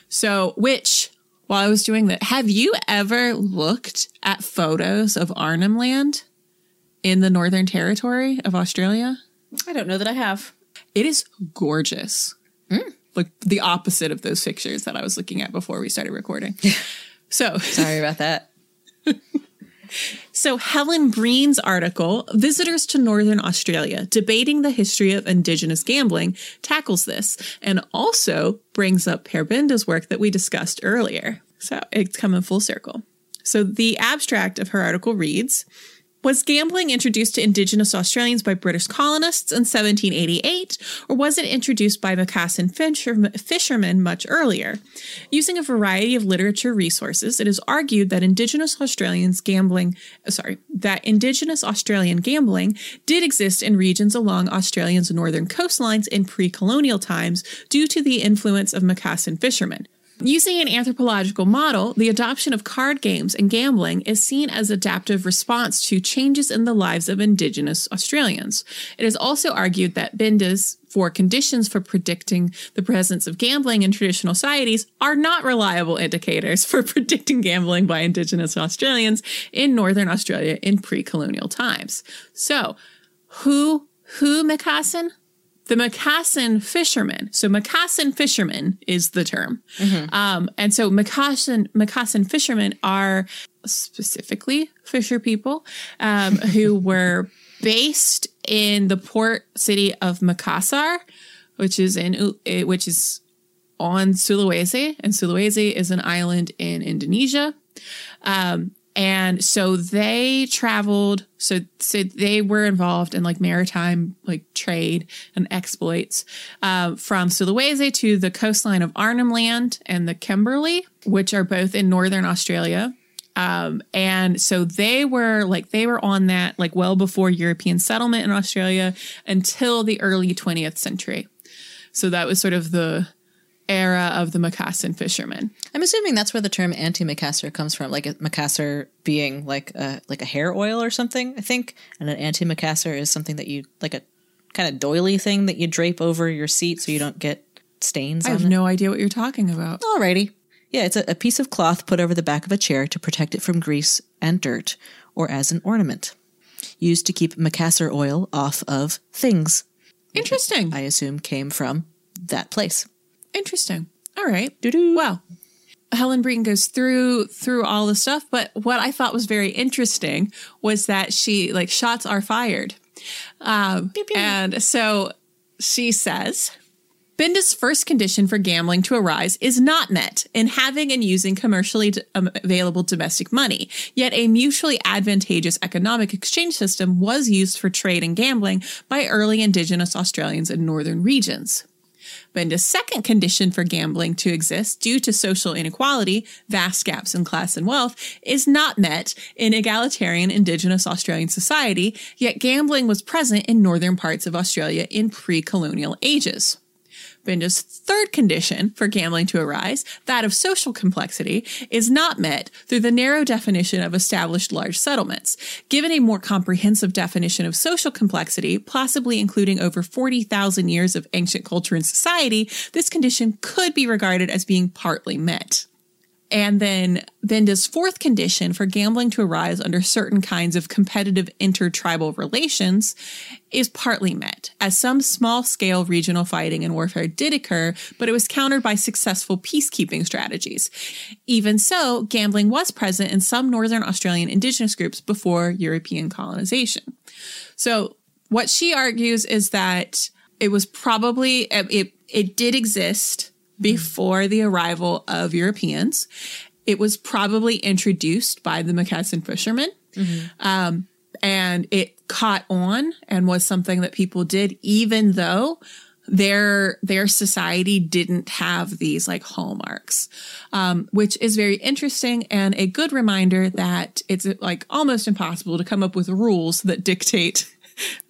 So, which, while I was doing that, have you ever looked at photos of Arnhem Land in the Northern Territory of Australia? I don't know that I have. It is gorgeous. Mm. Like the opposite of those pictures that I was looking at before we started recording. [LAUGHS] so, Sorry about that. [LAUGHS] So, Helen Breen's article, Visitors to Northern Australia Debating the History of Indigenous Gambling, tackles this and also brings up Per Binde's work that we discussed earlier. So, it's coming full circle. So, the abstract of her article reads Was gambling introduced to Indigenous Australians by British colonists in 1788, or was it introduced by Macassan fishermen much earlier? Using a variety of literature resources, it is argued that Indigenous Australians gambling, uh, sorry, that Indigenous Australian gambling did exist in regions along Australia's northern coastlines in pre-colonial times due to the influence of Macassan fishermen. Using an anthropological model, the adoption of card games and gambling is seen as adaptive response to changes in the lives of Indigenous Australians. It is also argued that Binde's four conditions for predicting the presence of gambling in traditional societies are not reliable indicators for [LAUGHS] predicting gambling by Indigenous Australians in Northern Australia in pre-colonial times. So, who who Macassan? The Macassan fishermen. So Macassan fishermen is the term. Um, and so Macassan, Macassan fishermen are specifically fisher people um, [LAUGHS] who were based in the port city of Makassar, which is in eh, which is on Sulawesi, and Sulawesi is an island in Indonesia. Um, and so they traveled. So, so they were involved in like maritime like trade and exploits uh, from Sulawesi to the coastline of Arnhem Land and the Kimberley, which are both in northern Australia. Um, and so they were like they were on that like well before European settlement in Australia until the early 20th century. So that was sort of the era of the Macassan fishermen. I'm assuming that's where the term anti-macassar comes from, like a macassar being like a like a hair oil or something. I think, and an anti-macassar is something that you like a kind of doily thing that you drape over your seat so you don't get stains I have it. no idea what you're talking about. Alrighty. Yeah, it's a, a piece of cloth put over the back of a chair to protect it from grease and dirt, or as an ornament. Used to keep macassar oil off of things, Interesting. I assume came from that place. Interesting. All right. Doo-doo. Well, Helen Breen goes through through all the stuff, but what I thought was very interesting was that she like shots are fired, um, and so she says. Binde's first condition for gambling to arise is not met in having and using commercially um, available domestic money. Yet a mutually advantageous economic exchange system was used for trade and gambling by early Indigenous Australians in northern regions. Binde's second condition for gambling to exist due to social inequality, vast gaps in class and wealth, is not met in egalitarian Indigenous Australian society, yet gambling was present in northern parts of Australia in pre colonial ages. Binde's third condition for gambling to arise, that of social complexity, is not met through the narrow definition of established large settlements. Given a more comprehensive definition of social complexity, possibly including over 40,000 years of ancient culture and society, this condition could be regarded as being partly met. And then Binde's fourth condition for gambling to arise under certain kinds of competitive intertribal relations is partly met, as some small scale regional fighting and warfare did occur, but it was countered by successful peacekeeping strategies. Even so, gambling was present in some Northern Australian Indigenous groups before European colonization. So, what she argues is that it was probably, it, it did exist before the arrival of Europeans. It was probably introduced by the Macassan fishermen. Um, and it caught on and was something that people did, even though their their society didn't have these like hallmarks, um, which is very interesting and a good reminder that it's like almost impossible to come up with rules that dictate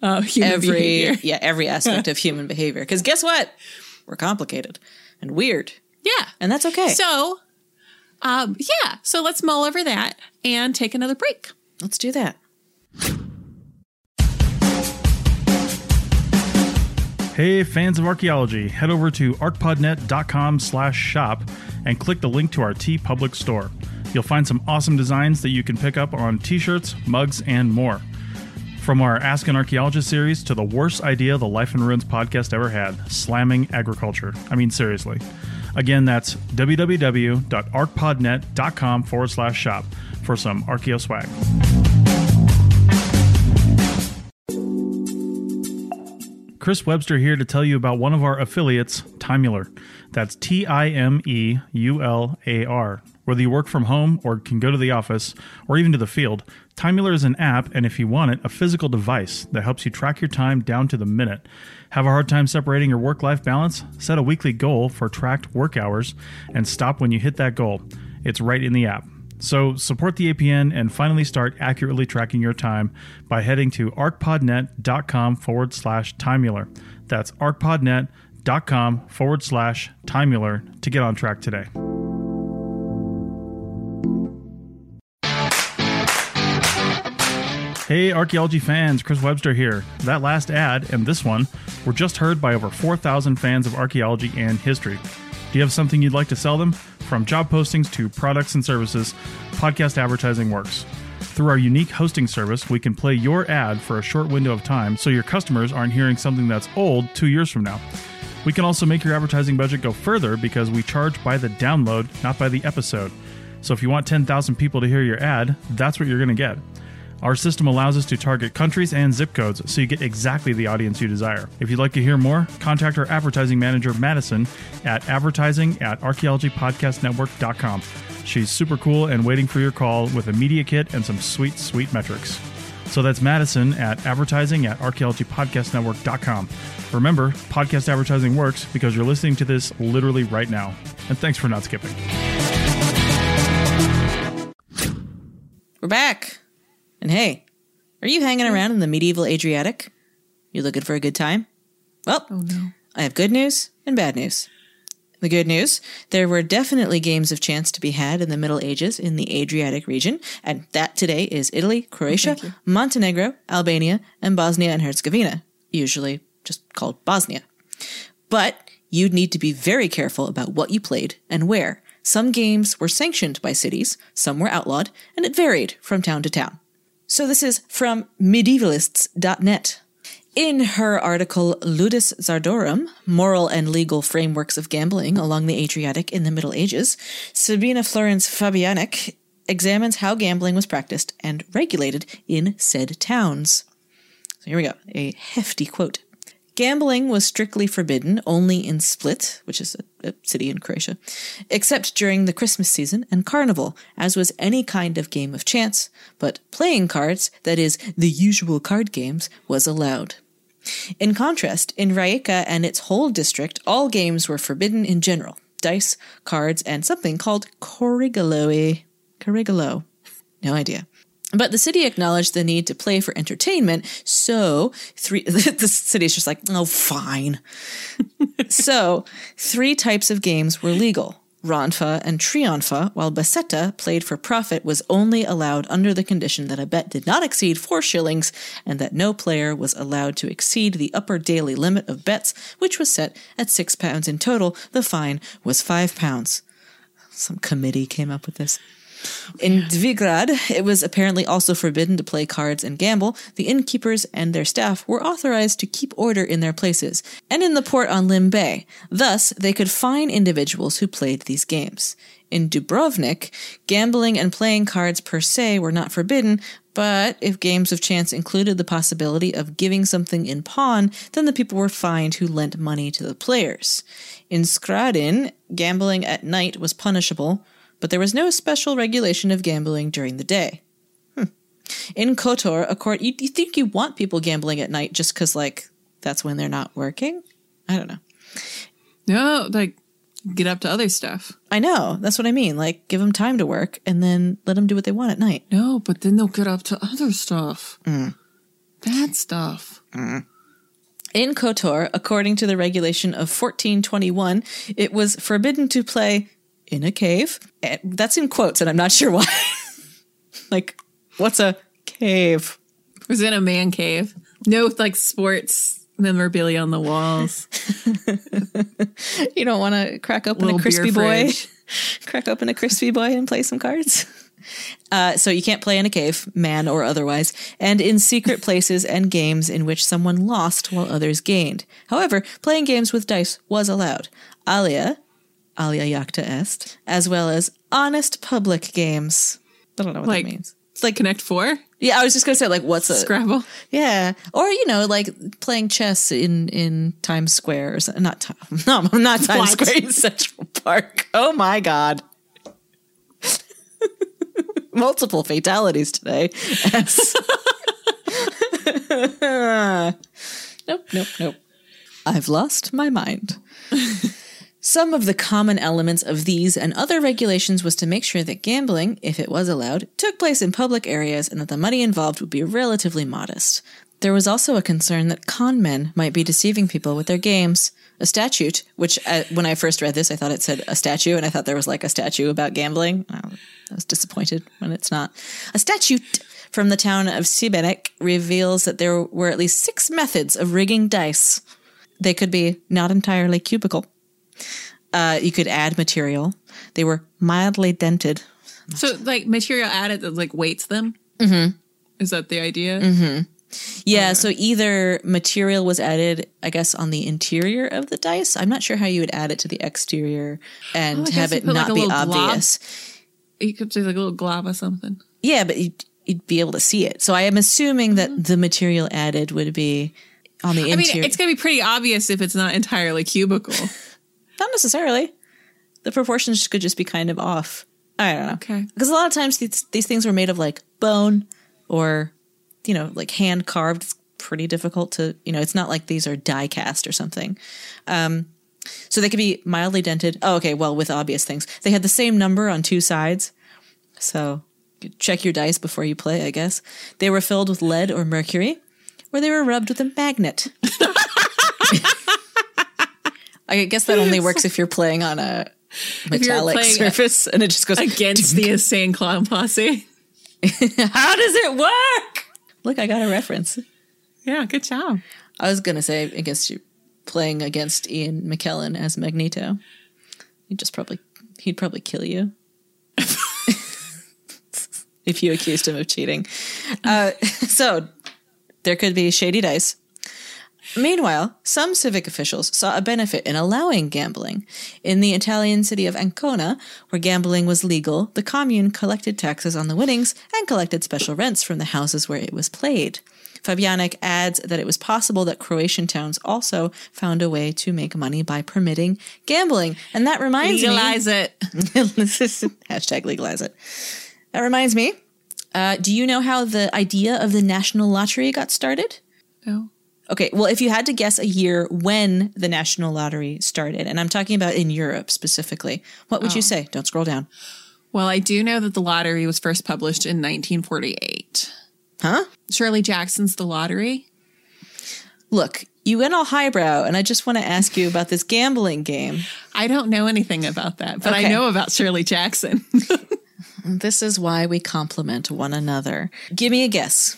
uh, human every behavior. yeah every aspect of human behavior. Because guess what? We're complicated and weird, Yeah, and that's okay. So, um, yeah. So let's mull over that and take another break. Let's do that. Hey, fans of archaeology, head over to arcpodnet.com slash shop and click the link to our TeePublic store. You'll find some awesome designs that you can pick up on t-shirts, mugs, and more. From our Ask an Archaeologist series to the worst idea the Life in Ruins podcast ever had, slamming agriculture. I mean, seriously. Again, that's www.arcpodnet.com forward slash shop for some archaeo swag. Chris Webster here to tell you about one of our affiliates, Timeular. That's T I M E U L A R. Whether you work from home or can go to the office or even to the field, Timeular is an app and if you want it, a physical device that helps you track your time down to the minute. Have a hard time separating your work life balance? Set a weekly goal for tracked work hours and stop when you hit that goal. It's right in the app. So support the APN and finally start accurately tracking your time by heading to arcpodnet.com forward slash timeular. That's arcpodnet.com forward slash timeular to get on track today. Hey, archaeology fans, Chris Webster here. That last ad and this one were just heard by over 4,000 fans of archaeology and history. Do you have something you'd like to sell them? From job postings to products and services, podcast advertising works. Through our unique hosting service, we can play your ad for a short window of time so your customers aren't hearing something that's old two years from now. We can also make your advertising budget go further because we charge by the download, not by the episode. So if you want 10,000 people to hear your ad, that's what you're going to get. Our system allows us to target countries and zip codes so you get exactly the audience you desire. If you'd like to hear more, contact our advertising manager, Madison, at advertising at archaeologypodcastnetwork.com. She's super cool and waiting for your call with a media kit and some sweet, sweet metrics. So that's Madison at advertising at archaeologypodcastnetwork.com. Remember, podcast advertising works because you're listening to this literally right now. And thanks for not skipping. We're back. And hey, are you hanging hmm. around in the medieval Adriatic? You looking for a good time? Well, oh, I have good news and bad news. The good news there were definitely games of chance to be had in the Middle Ages in the Adriatic region, and that today is Italy, oh, Croatia, Montenegro, Albania, and Bosnia and Herzegovina, usually just called Bosnia. But you'd need to be very careful about what you played and where. Some games were sanctioned by cities, some were outlawed, and it varied from town to town. So this is from medievalists.net. In her article Ludus Zardorum, Moral and Legal Frameworks of Gambling Along the Adriatic in the Middle Ages, Sabina Florence Fabijanec examines how gambling was practiced and regulated in said towns. So here we go, a hefty quote. Gambling was strictly forbidden only in Split, which is a, a, city in Croatia, except during the Christmas season and Carnival, as was any kind of game of chance, but playing cards, that is, the usual card games, was allowed. In contrast, in Rijeka and its whole district, all games were forbidden in general dice, cards, and something called Corrigalo. Corrigalo. No idea. But the city acknowledged the need to play for entertainment, so three [LAUGHS] the city is just like, oh fine. [LAUGHS] so, three types of games were legal. Ronfa and Trionfa, while Basetta, played for profit, was only allowed under the condition that a bet did not exceed four shillings and that no player was allowed to exceed the upper daily limit of bets, which was set at six pounds in total. The fine was five pounds. Some committee came up with this. In Dvigrad, it was apparently also forbidden to play cards and gamble. The innkeepers and their staff were authorized to keep order in their places, and in the port on Lim Bay. Thus, they could fine individuals who played these games. In Dubrovnik, gambling and playing cards per se were not forbidden, but if games of chance included the possibility of giving something in pawn, then the people were fined who lent money to the players. In Skradin, gambling at night was punishable, but there was no special regulation of gambling during the day. Hmm. In Kotor, a court, you, you think you want people gambling at night just because, like, that's when they're not working? I don't know. No, like get up to other stuff. I know. That's what I mean. Like, give them time to work and then let them do what they want at night. No, but then they'll get up to other stuff. Bad stuff. In Kotor, according to the regulation of 1421, it was forbidden to play in a cave. Eh, That's in quotes, and I'm not sure why. [LAUGHS] like, what's a cave? It was in a man cave. No like sports memorabilia on the walls. [LAUGHS] You don't want to crack open a crispy boy, [LAUGHS] crack open a crispy boy and play some cards. Uh, so you can't play in a cave, man or otherwise, and in secret places and games in which someone lost while others gained. However, playing games with dice was allowed. Alea, alea jacta est, as well as honest public games. I don't know what Like- that means. It's like Connect Four, Yeah, I was just gonna say like, what's a Scrabble. yeah, or you know, like playing chess in in Times Square or something. Not Time, [LAUGHS] no, not Times What? Square [LAUGHS] in Central Park. Oh my god. [LAUGHS] Multiple fatalities today. Nope, nope, nope. I've lost my mind. Some of the common elements of these and other regulations was to make sure that gambling, if it was allowed, took place in public areas and that the money involved would be relatively modest. There was also a concern that con men might be deceiving people with their games. A statute, which uh, when I first read this, I thought it said a statue, and I thought there was like a statue about gambling. I was disappointed when it's not. A statute from the town of Sibenik reveals that there were at least six methods of rigging dice. They could be not entirely cubical. Uh, you could add material. They were mildly dented. So like material added that like weights them. Mm-hmm. Is that the idea? Yeah, so either material was added, I guess, on the interior of the dice. I'm not sure how you would add it to the exterior and Oh, have it like, not a be little glob. obvious. You could do like a little glob or something. Yeah, but you'd, you'd be able to see it. So I am assuming that Mm-hmm. the material added would be on the interior. I mean, it's gonna be pretty obvious if it's not entirely cubical. [LAUGHS] not necessarily. The proportions could just be kind of off. I don't know. Okay. Because a lot of times these, these things were made of like bone or, you know, like hand carved. It's pretty difficult to, you know, it's not like these are die cast or something. Um, so they could be mildly dented. Oh, okay. Well, with obvious things, they had the same number on two sides. So check your dice before you play, I guess. They were filled with lead or mercury, or they were rubbed with a magnet. [LAUGHS] I guess that only works [LAUGHS] if you're playing on a metallic surface [LAUGHS] and it just goes Against the [LAUGHS] insane clown posse. How does it work? Look, I got a reference. Yeah, good job. I was gonna say against you playing against Ian McKellen as Magneto. He'd just probably he'd probably kill you. if you accused him of cheating. Uh, so there could be shady dice. Meanwhile, some civic officials saw a benefit in allowing gambling. In the Italian city of Ancona, where gambling was legal, the commune collected taxes on the winnings and collected special rents from the houses where it was played. Fabijanec adds that it was possible that Croatian towns also found a way to make money by permitting gambling. And that reminds Legalize me. Legalize it. [LAUGHS] Hashtag legalize it. That reminds me. Uh, do you know how the idea of the national lottery got started? No. Okay, well, if you had to guess a year when the national lottery started, and I'm talking about in Europe specifically, what would you oh. say? Don't scroll down. Well, I do know that the lottery was first published in 1948. Huh? Shirley Jackson's The Lottery. Look, you went all highbrow, and I just want to ask you about this gambling game. I don't know anything about that, but I know about Shirley Jackson. [LAUGHS] This is why we compliment one another. Give me a guess.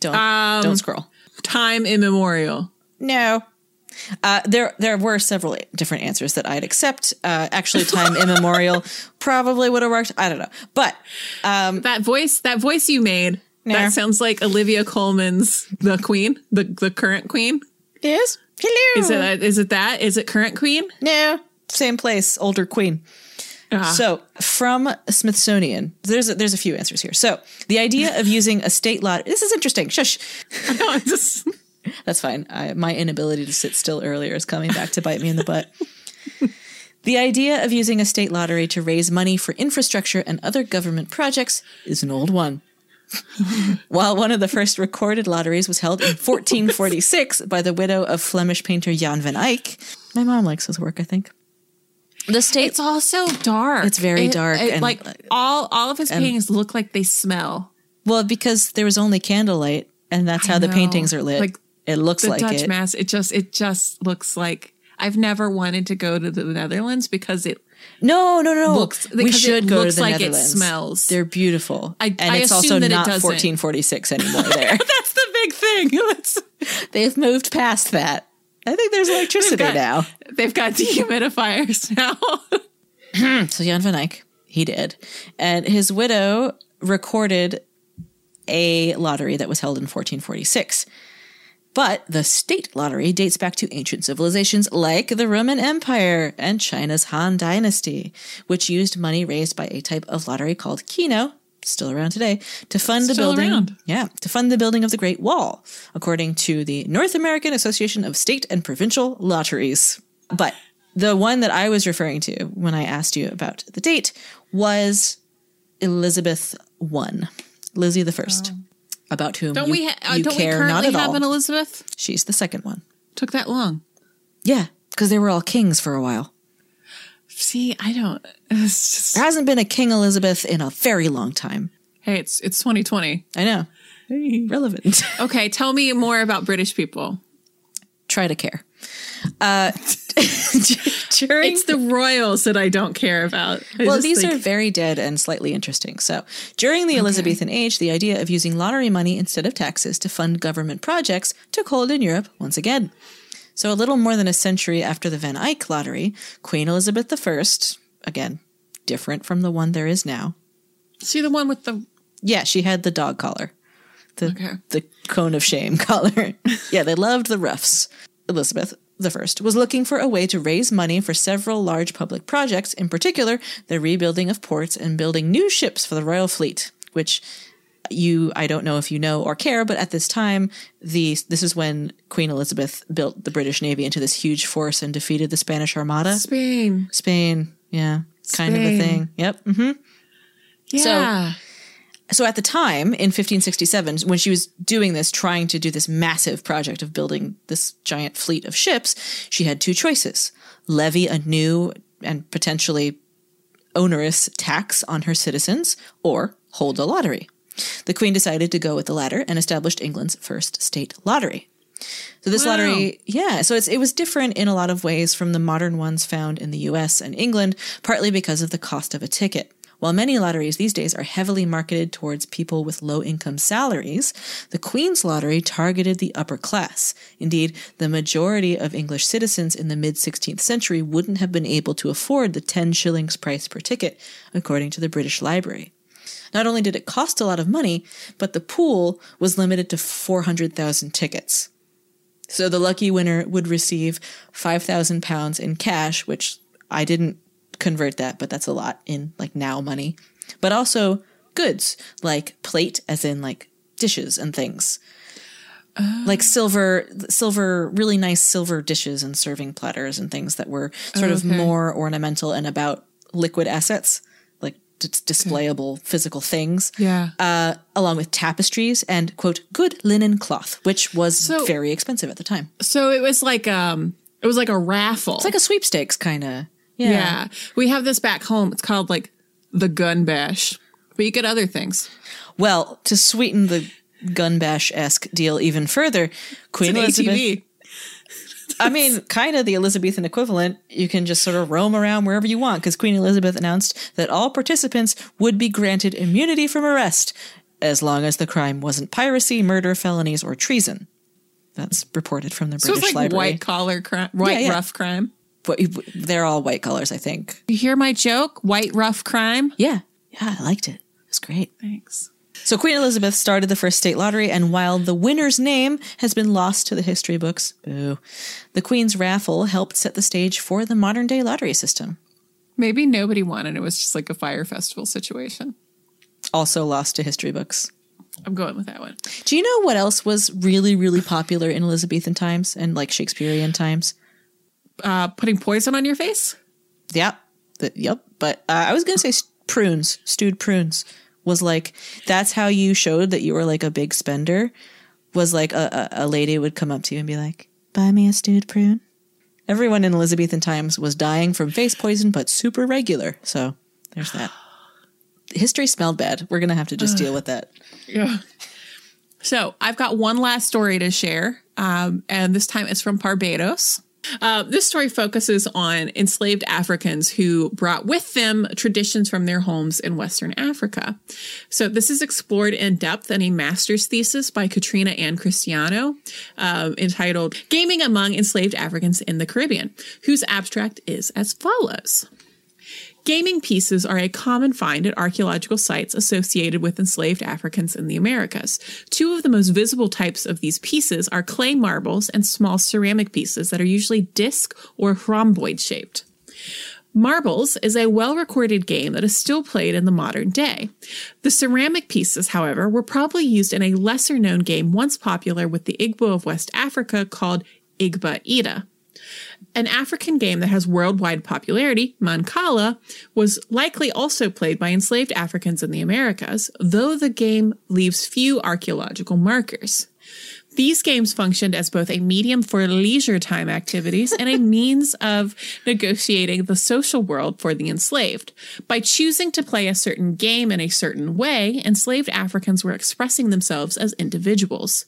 Don't don't um, scroll. Time immemorial. No. Uh, there, there were several different answers that I'd accept. Uh, actually, time [LAUGHS] immemorial probably would have worked. I don't know, but That voice, that voice you made, No. that sounds like Olivia Colman's the Queen, the the current Queen. yes. Hello. Is it is it that? Is it current Queen? No, same place, older queen. Ah. So, from Smithsonian, there's a, there's a few answers here. So, the idea of using a state lot. This is interesting. Shush. [LAUGHS] No, just [LAUGHS] That's fine. I, my inability to sit still earlier is coming back to bite me in the butt. [LAUGHS] the idea of using a state lottery to raise money for infrastructure and other government projects is an old one. While one of the first recorded lotteries was held in 1446 by the widow of Flemish painter Jan van Eyck. My mom likes his work, I think. The state it's all so dark. It's very It- dark it- and- like all all of his paintings look like they smell. Well, because there was only candlelight, and that's I how the paintings are lit. Like, it looks The like Dutch it. mass, it just it just looks like I've never wanted to go to the Netherlands because it no, no, no. Looks- we should it go looks to the like it Netherlands. smells. They're beautiful, I- and I it's also it not doesn't. 1446 anymore. [LAUGHS] There, that's the big thing. [LAUGHS] It's- they've moved past that. I think there's electricity got- now. They've got [LAUGHS] dehumidifiers now. [LAUGHS] So Jan van Eyck, he did, and his widow recorded a lottery that was held in 1446. But the state lottery dates back to ancient civilizations like the Roman Empire and China's Han Dynasty, which used money raised by a type of lottery called keno, still around today, to fund the building. around. Yeah, to fund the building of the Great Wall, according to the North American Association of State and Provincial Lotteries. But the one that I was referring to when I asked you about the date was Elizabeth I, Lizzie the First, about whom Oh. Don't you, we? Ha- uh, you don't we care not currently at have all. an Elizabeth? She's the second one. Took that long. Yeah, because they were all kings for a while. See, I don't. [LAUGHS] It's just There hasn't been a King Elizabeth in a very long time. hey, it's it's 2020. I know. Hey. Relevant. [LAUGHS] Okay, tell me more about British people. Try to care. Uh, [LAUGHS] during It's the royals that I don't care about. I well, these think- are very dead and slightly interesting. So, during the Elizabethan age, the idea of using lottery money instead of taxes to fund government projects took hold in Europe once again. So, a little more than a century after the Van Eyck lottery, Queen Elizabeth I, again, different from the one there is now. see the one with the Yeah, she had the dog collar, the Okay. the cone of shame [LAUGHS] collar. yeah, they loved the ruffs. Elizabeth the First was looking for a way to raise money for several large public projects, in particular the rebuilding of ports and building new ships for the royal fleet, which you I don't know if you know or care, but at this time the this is when Queen Elizabeth built the British Navy into this huge force and defeated the Spanish Armada. Spain. Spain, yeah, kind of a thing. Yep. Mm-hmm. Yeah. so at the time in 1567 when she was doing this trying to do this massive project of building this giant fleet of ships she had two choices levy a new and potentially onerous tax on her citizens or hold a lottery the queen decided to go with the latter and established england's first state lottery so this Wow. lottery, yeah, so it's it was different in a lot of ways from the modern ones found in the US and England, partly because of the cost of a ticket. While many lotteries these days are heavily marketed towards people with low income salaries, the Queen's lottery targeted the upper class. Indeed, the majority of English citizens in the mid 16th century wouldn't have been able to afford the 10 shillings price per ticket, according to the British Library. Not only did it cost a lot of money, but the pool was limited to 400,000 tickets. So the lucky winner would receive five thousand pounds in cash, which I didn't convert that, but that's a lot in like now money. But also goods like plate, as in like dishes and things, oh. like silver, silver, really nice silver dishes and serving platters and things that were sort of oh, more ornamental and about liquid assets, d- displayable physical things Yeah. uh, along with tapestries and quote good linen cloth, which was So- very expensive at the time. so it was like um it was like a raffle. It's like a sweepstakes kind of. yeah. Yeah. We have this back home. It's called like the gun bash. But you get other things. Well, to sweeten the gun bash esque deal even further. Queen Elizabeth. ATV. I mean, kind of the Elizabethan equivalent. You can just sort of roam around wherever you want because Queen Elizabeth announced that all participants would be granted immunity from arrest as long as the crime wasn't piracy, murder, felonies, or treason. That's reported from the So British it's like Library. white collar crime, white yeah. rough crime. But they're all white colors, I think. You hear my joke? White rough crime. Yeah, yeah, I liked it. It was great. Thanks. So Queen Elizabeth started the first state lottery, and while the winner's name has been lost to the history books, boo, the Queen's raffle helped set the stage for the modern day lottery system. Maybe nobody won, and it was just like a Fyre Festival situation. Also lost to history books. I'm going with that one. Do you know what else was really, really popular in Elizabethan times and like Shakespearean times? Uh, putting poison on your face. Yep. The, yep. But uh, I was going to say prunes, stewed prunes was like, that's how you showed that you were like a big spender. Was like a, a, a lady would come up to you and be like, buy me a stewed prune. Everyone in Elizabethan times was dying from face poison, but super regular. So there's that. [SIGHS] History smelled bad. We're going to have to just deal [SIGHS] with that. Yeah. So I've got one last story to share, um, and this time it's from Barbados. Uh, this story focuses on enslaved Africans who brought with them traditions from their homes in Western Africa. So this is explored in depth in a master's thesis by Katrina Ann Cristiano um, entitled Gaming Among Enslaved Africans in the Caribbean, whose abstract is as follows. Gaming pieces are a common find at archaeological sites associated with enslaved Africans in the Americas. Two of the most visible types of these pieces are clay marbles and small ceramic pieces that are usually disc or rhomboid shaped. Marbles is a well recorded game that is still played in the modern day. The ceramic pieces, however, were probably used in a lesser known game once popular with the Igbo of West Africa called Igba Ida. An African game that has worldwide popularity, Mancala, was likely also played by enslaved Africans in the Americas, though the game leaves few archaeological markers. These games functioned as both a medium for leisure time activities and a [LAUGHS] means of negotiating the social world for the enslaved. By choosing to play a certain game in a certain way, enslaved Africans were expressing themselves as individuals.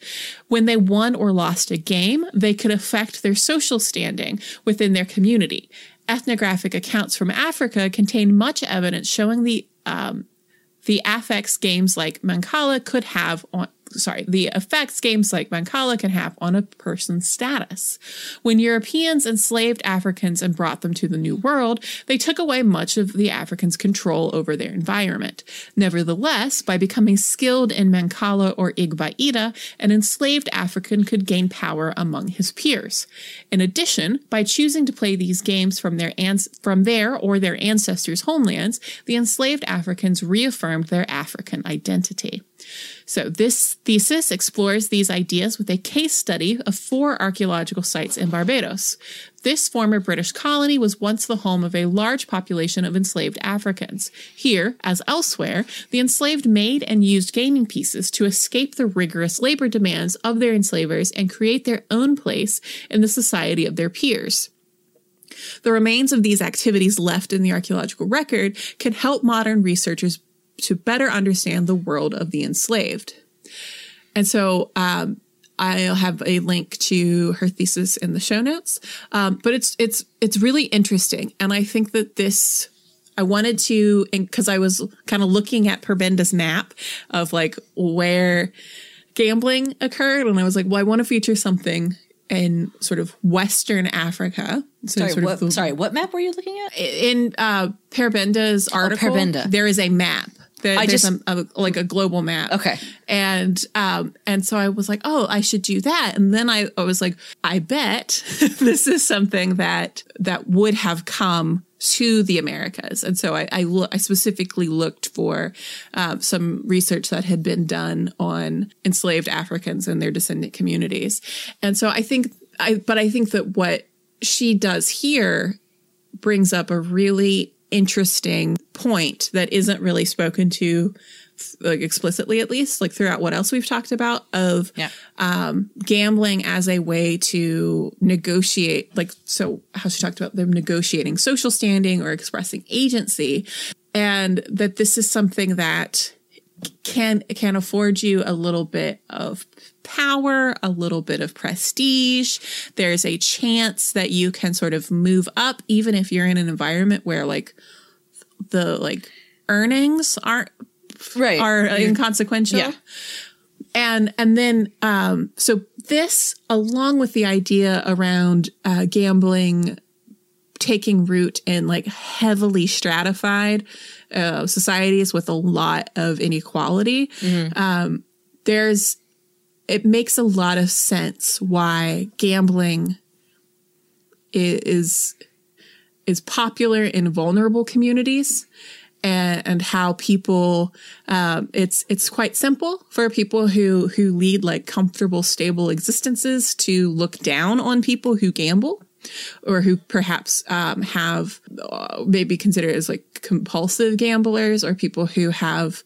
When they won or lost a game, they could affect their social standing within their community. Ethnographic accounts from Africa contain much evidence showing the um, the affects games like Mancala could have on sorry, the effects games like Mancala can have on a person's status. When Europeans enslaved Africans and brought them to the New World, they took away much of the Africans' control over their environment. Nevertheless, by becoming skilled in Mancala or Igbaida, an enslaved African could gain power among his peers. In addition, by choosing to play these games from their ans- from their or their ancestors' homelands, the enslaved Africans reaffirmed their African identity. So, this thesis explores these ideas with a case study of four archaeological sites in Barbados. This former British colony was once the home of a large population of enslaved Africans. Here, as elsewhere, the enslaved made and used gaming pieces to escape the rigorous labor demands of their enslavers and create their own place in the society of their peers. The remains of these activities left in the archaeological record can help modern researchers to better understand the world of the enslaved. And so um, I'll have a link to her thesis in the show notes. Um, but it's it's it's really interesting, and I think that this. I wanted to, because I was kind of looking at Per Binde's map of like where gambling occurred, and I was like, well, I want to feature something in sort of Western Africa. So Sorry, sort what, the- sorry, what map were you looking at? in uh Per Binde's article, Perbenda. there is a map. There, I there's just- a, a- like a global map. Okay. And um and so I was like, oh, I should do that. And then I, I was like, I bet [LAUGHS] this is something that that would have come to the Americas. And so I I, loo- I specifically looked for uh, some research that had been done on enslaved Africans and their descendant communities. And so I think I but I think that what she does here brings up a really interesting point that isn't really spoken to like explicitly at least like throughout what else we've talked about of Yeah. um, gambling as a way to negotiate like so how she talked about them negotiating social standing or expressing agency and that this is something that can can afford you a little bit of power, a little bit of prestige. There's a chance that you can sort of move up even if you're in an environment where like the like earnings aren't Right. are inconsequential. Yeah. And and then um so this along with the idea around uh gambling taking root in like heavily stratified uh, societies with a lot of inequality um there's it makes a lot of sense why gambling is is popular in vulnerable communities and, and how people um, it's it's quite simple for people who who lead like comfortable stable existences to look down on people who gamble or who perhaps um, have uh, maybe considered as like compulsive gamblers or people who have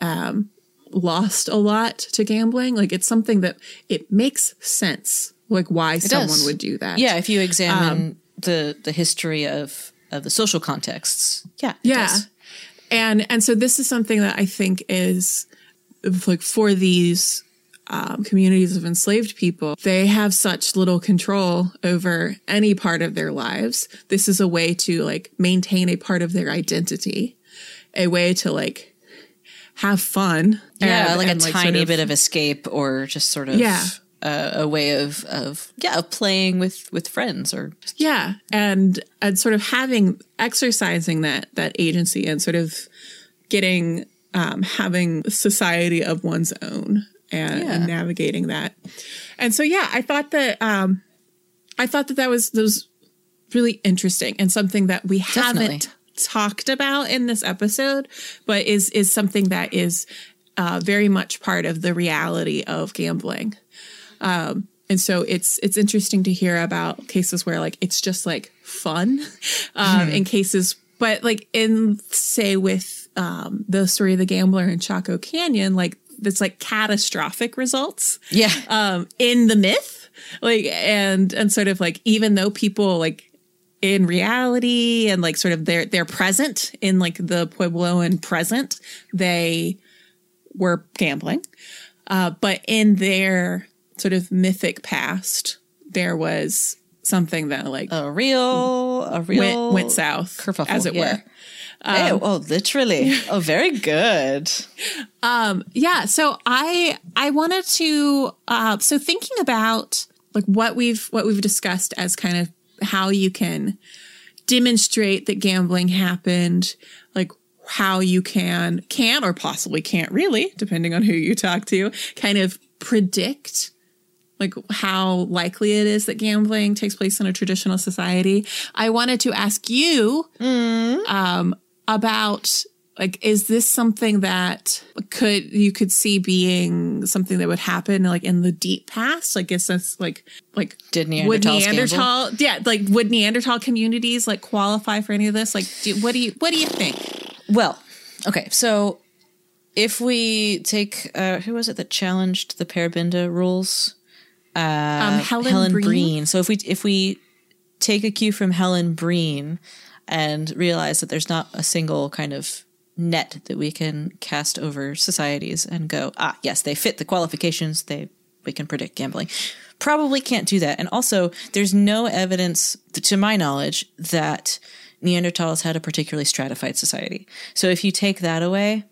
um, lost a lot to gambling like it's something that it makes sense like why someone does. would do that Yeah, if you examine Um, the the history of of the social contexts, yeah, it yeah does. and and so this is something that i think is like for these um, communities of enslaved people they have such little control over any part of their lives this is a way to like maintain a part of their identity a way to like have fun yeah, and- like and, a sort tiny of- bit of escape, or just sort of Yeah. uh, a way of of yeah of playing with with friends or yeah and and sort of having exercising that that agency and sort of getting um having society of one's own and, Yeah. and navigating that and so yeah i thought that um i thought that that was that was really interesting and something that we Definitely. haven't talked about in this episode but is is something that is uh, very much part of the reality of gambling. Um, and so it's it's interesting to hear about cases where like it's just like fun [LAUGHS] um, in cases but like in say with um, the story of the gambler in chaco canyon like that's like catastrophic results yeah. um, in the myth like and and sort of like even though people like in reality and like sort of they're they're present in like the puebloan present they were gambling uh, but in their sort of mythic past there was something that like a real a real went went south kerfuffle, as it yeah. were oh, oh, literally. [LAUGHS] Oh, very good. yeah so i i wanted to uh so thinking about like what we've what we've discussed as kind of how you can demonstrate that gambling happened how you can can or possibly can't really depending on who you talk to kind of predict like how likely it is that gambling takes place in a traditional society. I wanted to ask you um, about like is this something that could you could see being something that would happen like in the deep past like is this like like Did neanderthal would gamble? neanderthal yeah like would neanderthal communities like qualify for any of this like do, what do you what do you think Well, okay, so if we take uh who was it that challenged the Per Binde rules? um helen, Breen? So if we if we take a cue from Helen Breen and realize that there's not a single kind of net that we can cast over societies and go, ah, yes, they fit the qualifications, they we can predict gambling. Probably can't do that. And also, there's no evidence, to my knowledge, that Neanderthals had a particularly stratified society. So if you take that away,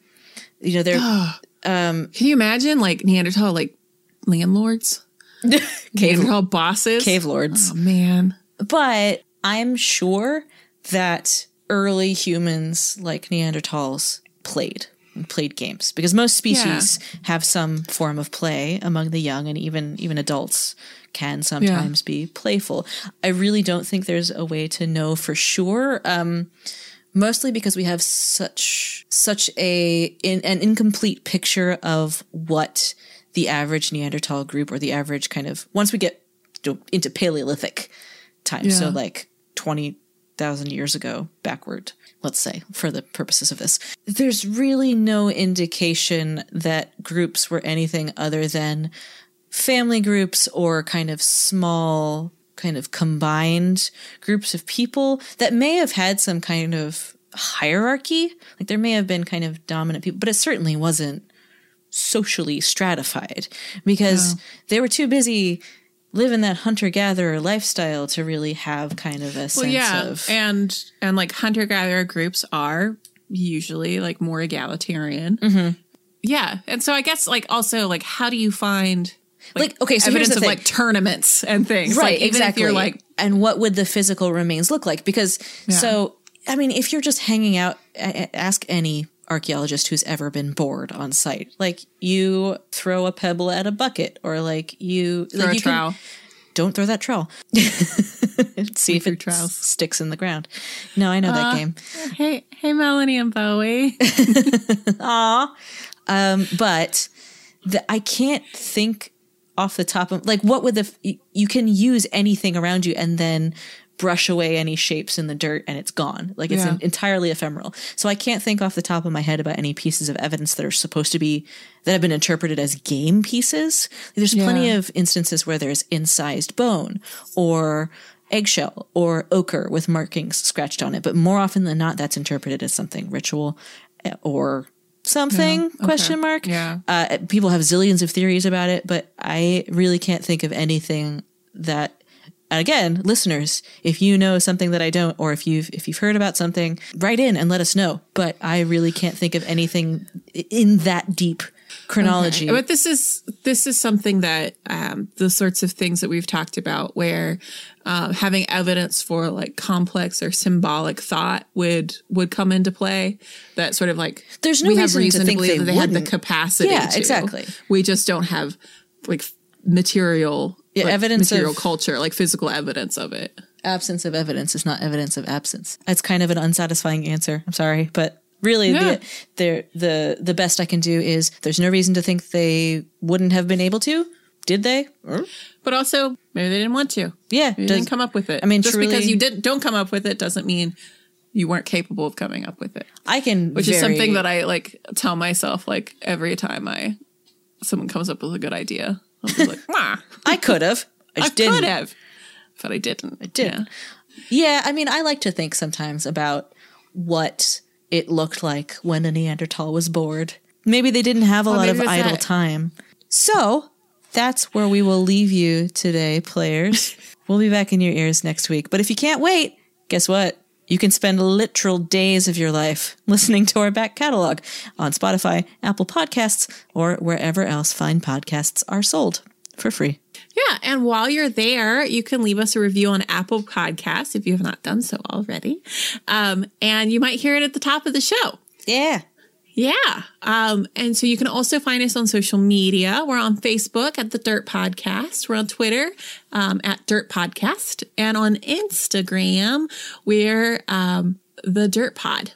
you know, they're [GASPS] can you imagine like neanderthal like landlords [LAUGHS] cave, neanderthal bosses cave lords. oh man But I'm sure that early humans like Neanderthals played played games because most species have some form of play among the young and even even adults can sometimes be playful. I really don't think there's a way to know for sure. Um, mostly because we have such such a in, an incomplete picture of what the average Neanderthal group or the average kind of once we get into Paleolithic time, so Yeah. like twenty thousand years ago backward, let's say, for the purposes of this, there's really no indication that groups were anything other than family groups or kind of small kind of combined groups of people that may have had some kind of hierarchy. Like there may have been kind of dominant people, but it certainly wasn't socially stratified because they were too busy living that hunter gatherer lifestyle to really have kind of a Well, sense yeah, of and and like hunter gatherer groups are usually like more egalitarian. Mm-hmm. Yeah, and so I guess like also like how do you find Like, okay, so here's evidence the of thing. like tournaments and things, right Like, even exactly If you're like and what would the physical remains look like because so i mean if you're just hanging out ask any archaeologist who's ever been bored on site like you throw a pebble at a bucket or like you throw like a you can- trowel. don't throw that trowel [LAUGHS] see if it trowels. sticks in the ground no i know that game Hey, hey, Melanie and Bowie. [LAUGHS] um but the, i can't think off the top of like what would the you can use anything around you and then brush away any shapes in the dirt and it's gone like it's Yeah. en- entirely ephemeral so i can't think off the top of my head about any pieces of evidence that are supposed to be that have been interpreted as game pieces there's plenty of instances where there's incised bone or eggshell or ochre with markings scratched on it but more often than not that's interpreted as something ritual eh, or something question mark Yeah. uh, people have zillions of theories about it, but I really can't think of anything that. Again, listeners, if you know something that I don't, or if you've if you've heard about something, write in and let us know. But I really can't think of anything in that deep chronology. But this is this is something that um, the sorts of things that we've talked about, where uh, having evidence for like complex or symbolic thought would would come into play. That sort of like There's no we reason have to reason think believe they that they had the capacity. Yeah, to. exactly. We just don't have like material Yeah, like, evidence material of- culture, like physical evidence of it. absence of evidence is not evidence of absence. It's kind of an unsatisfying answer. I'm sorry, but really Yeah. the, the the best I can do is there's no reason to think they wouldn't have been able to. Did they? But also, maybe they didn't want to. Yeah, does- didn't come up with it. I mean, just because you didn't don't come up with it doesn't mean you weren't capable of coming up with it. I can which is something that I like tell myself like every time I someone comes up with a good idea. I'll be like, "Wah, [LAUGHS] I could have. I I didn't. could have, but I didn't. I didn't. Yeah, I mean, I like to think sometimes about what it looked like when a Neanderthal was bored. Maybe they didn't have a Well, lot of idle that- time. So that's where we will leave you today, players. [LAUGHS] we'll be back in your ears next week. But if you can't wait, guess what? You can spend literal days of your life [LAUGHS] listening to our back catalog on Spotify, Apple Podcasts, or wherever else fine podcasts are sold for free. Yeah, and while you're there, you can leave us a review on Apple Podcasts if you have not done so already, um, and you might hear it at the top of the show. Yeah. Yeah. Um, and so you can also find us on social media. We're on Facebook at the Dirt Podcast. We're on Twitter um, at Dirt Podcast. And on Instagram, we're um, the Dirt Pod.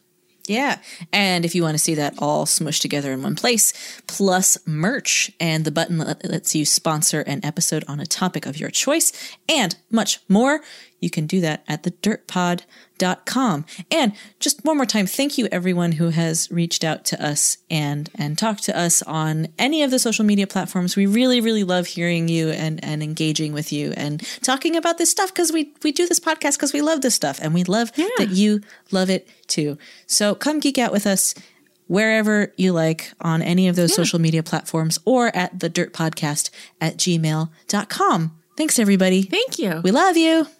Yeah. And if you want to see that all smushed together in one place, plus merch and the button that lets you sponsor an episode on a topic of your choice and much more, you can do that at thedirtpod.com. And just one more time, thank you everyone who has reached out to us and and talked to us on any of the social media platforms. We really, really love hearing you and and engaging with you and talking about this stuff because we we do this podcast because we love this stuff and we love that you love it too. So come geek out with us wherever you like on any of those social media platforms or at the dirt podcast at gmail.com. Thanks everybody. Thank you. We love you.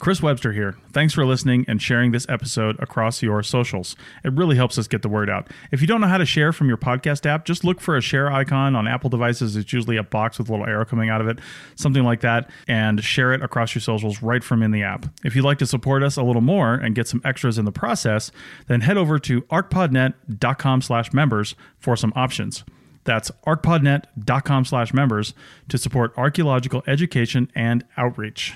Chris Webster here. Thanks for listening and sharing this episode across your socials. It really helps us get the word out. If you don't know how to share from your podcast app, just look for a share icon on Apple devices. It's usually a box with a little arrow coming out of it, something like that, and share it across your socials right from in the app. If you'd like to support us a little more and get some extras in the process, then head over to archpodnet.com slash members for some options. That's archpodnet.com slash members to support archaeological education and outreach.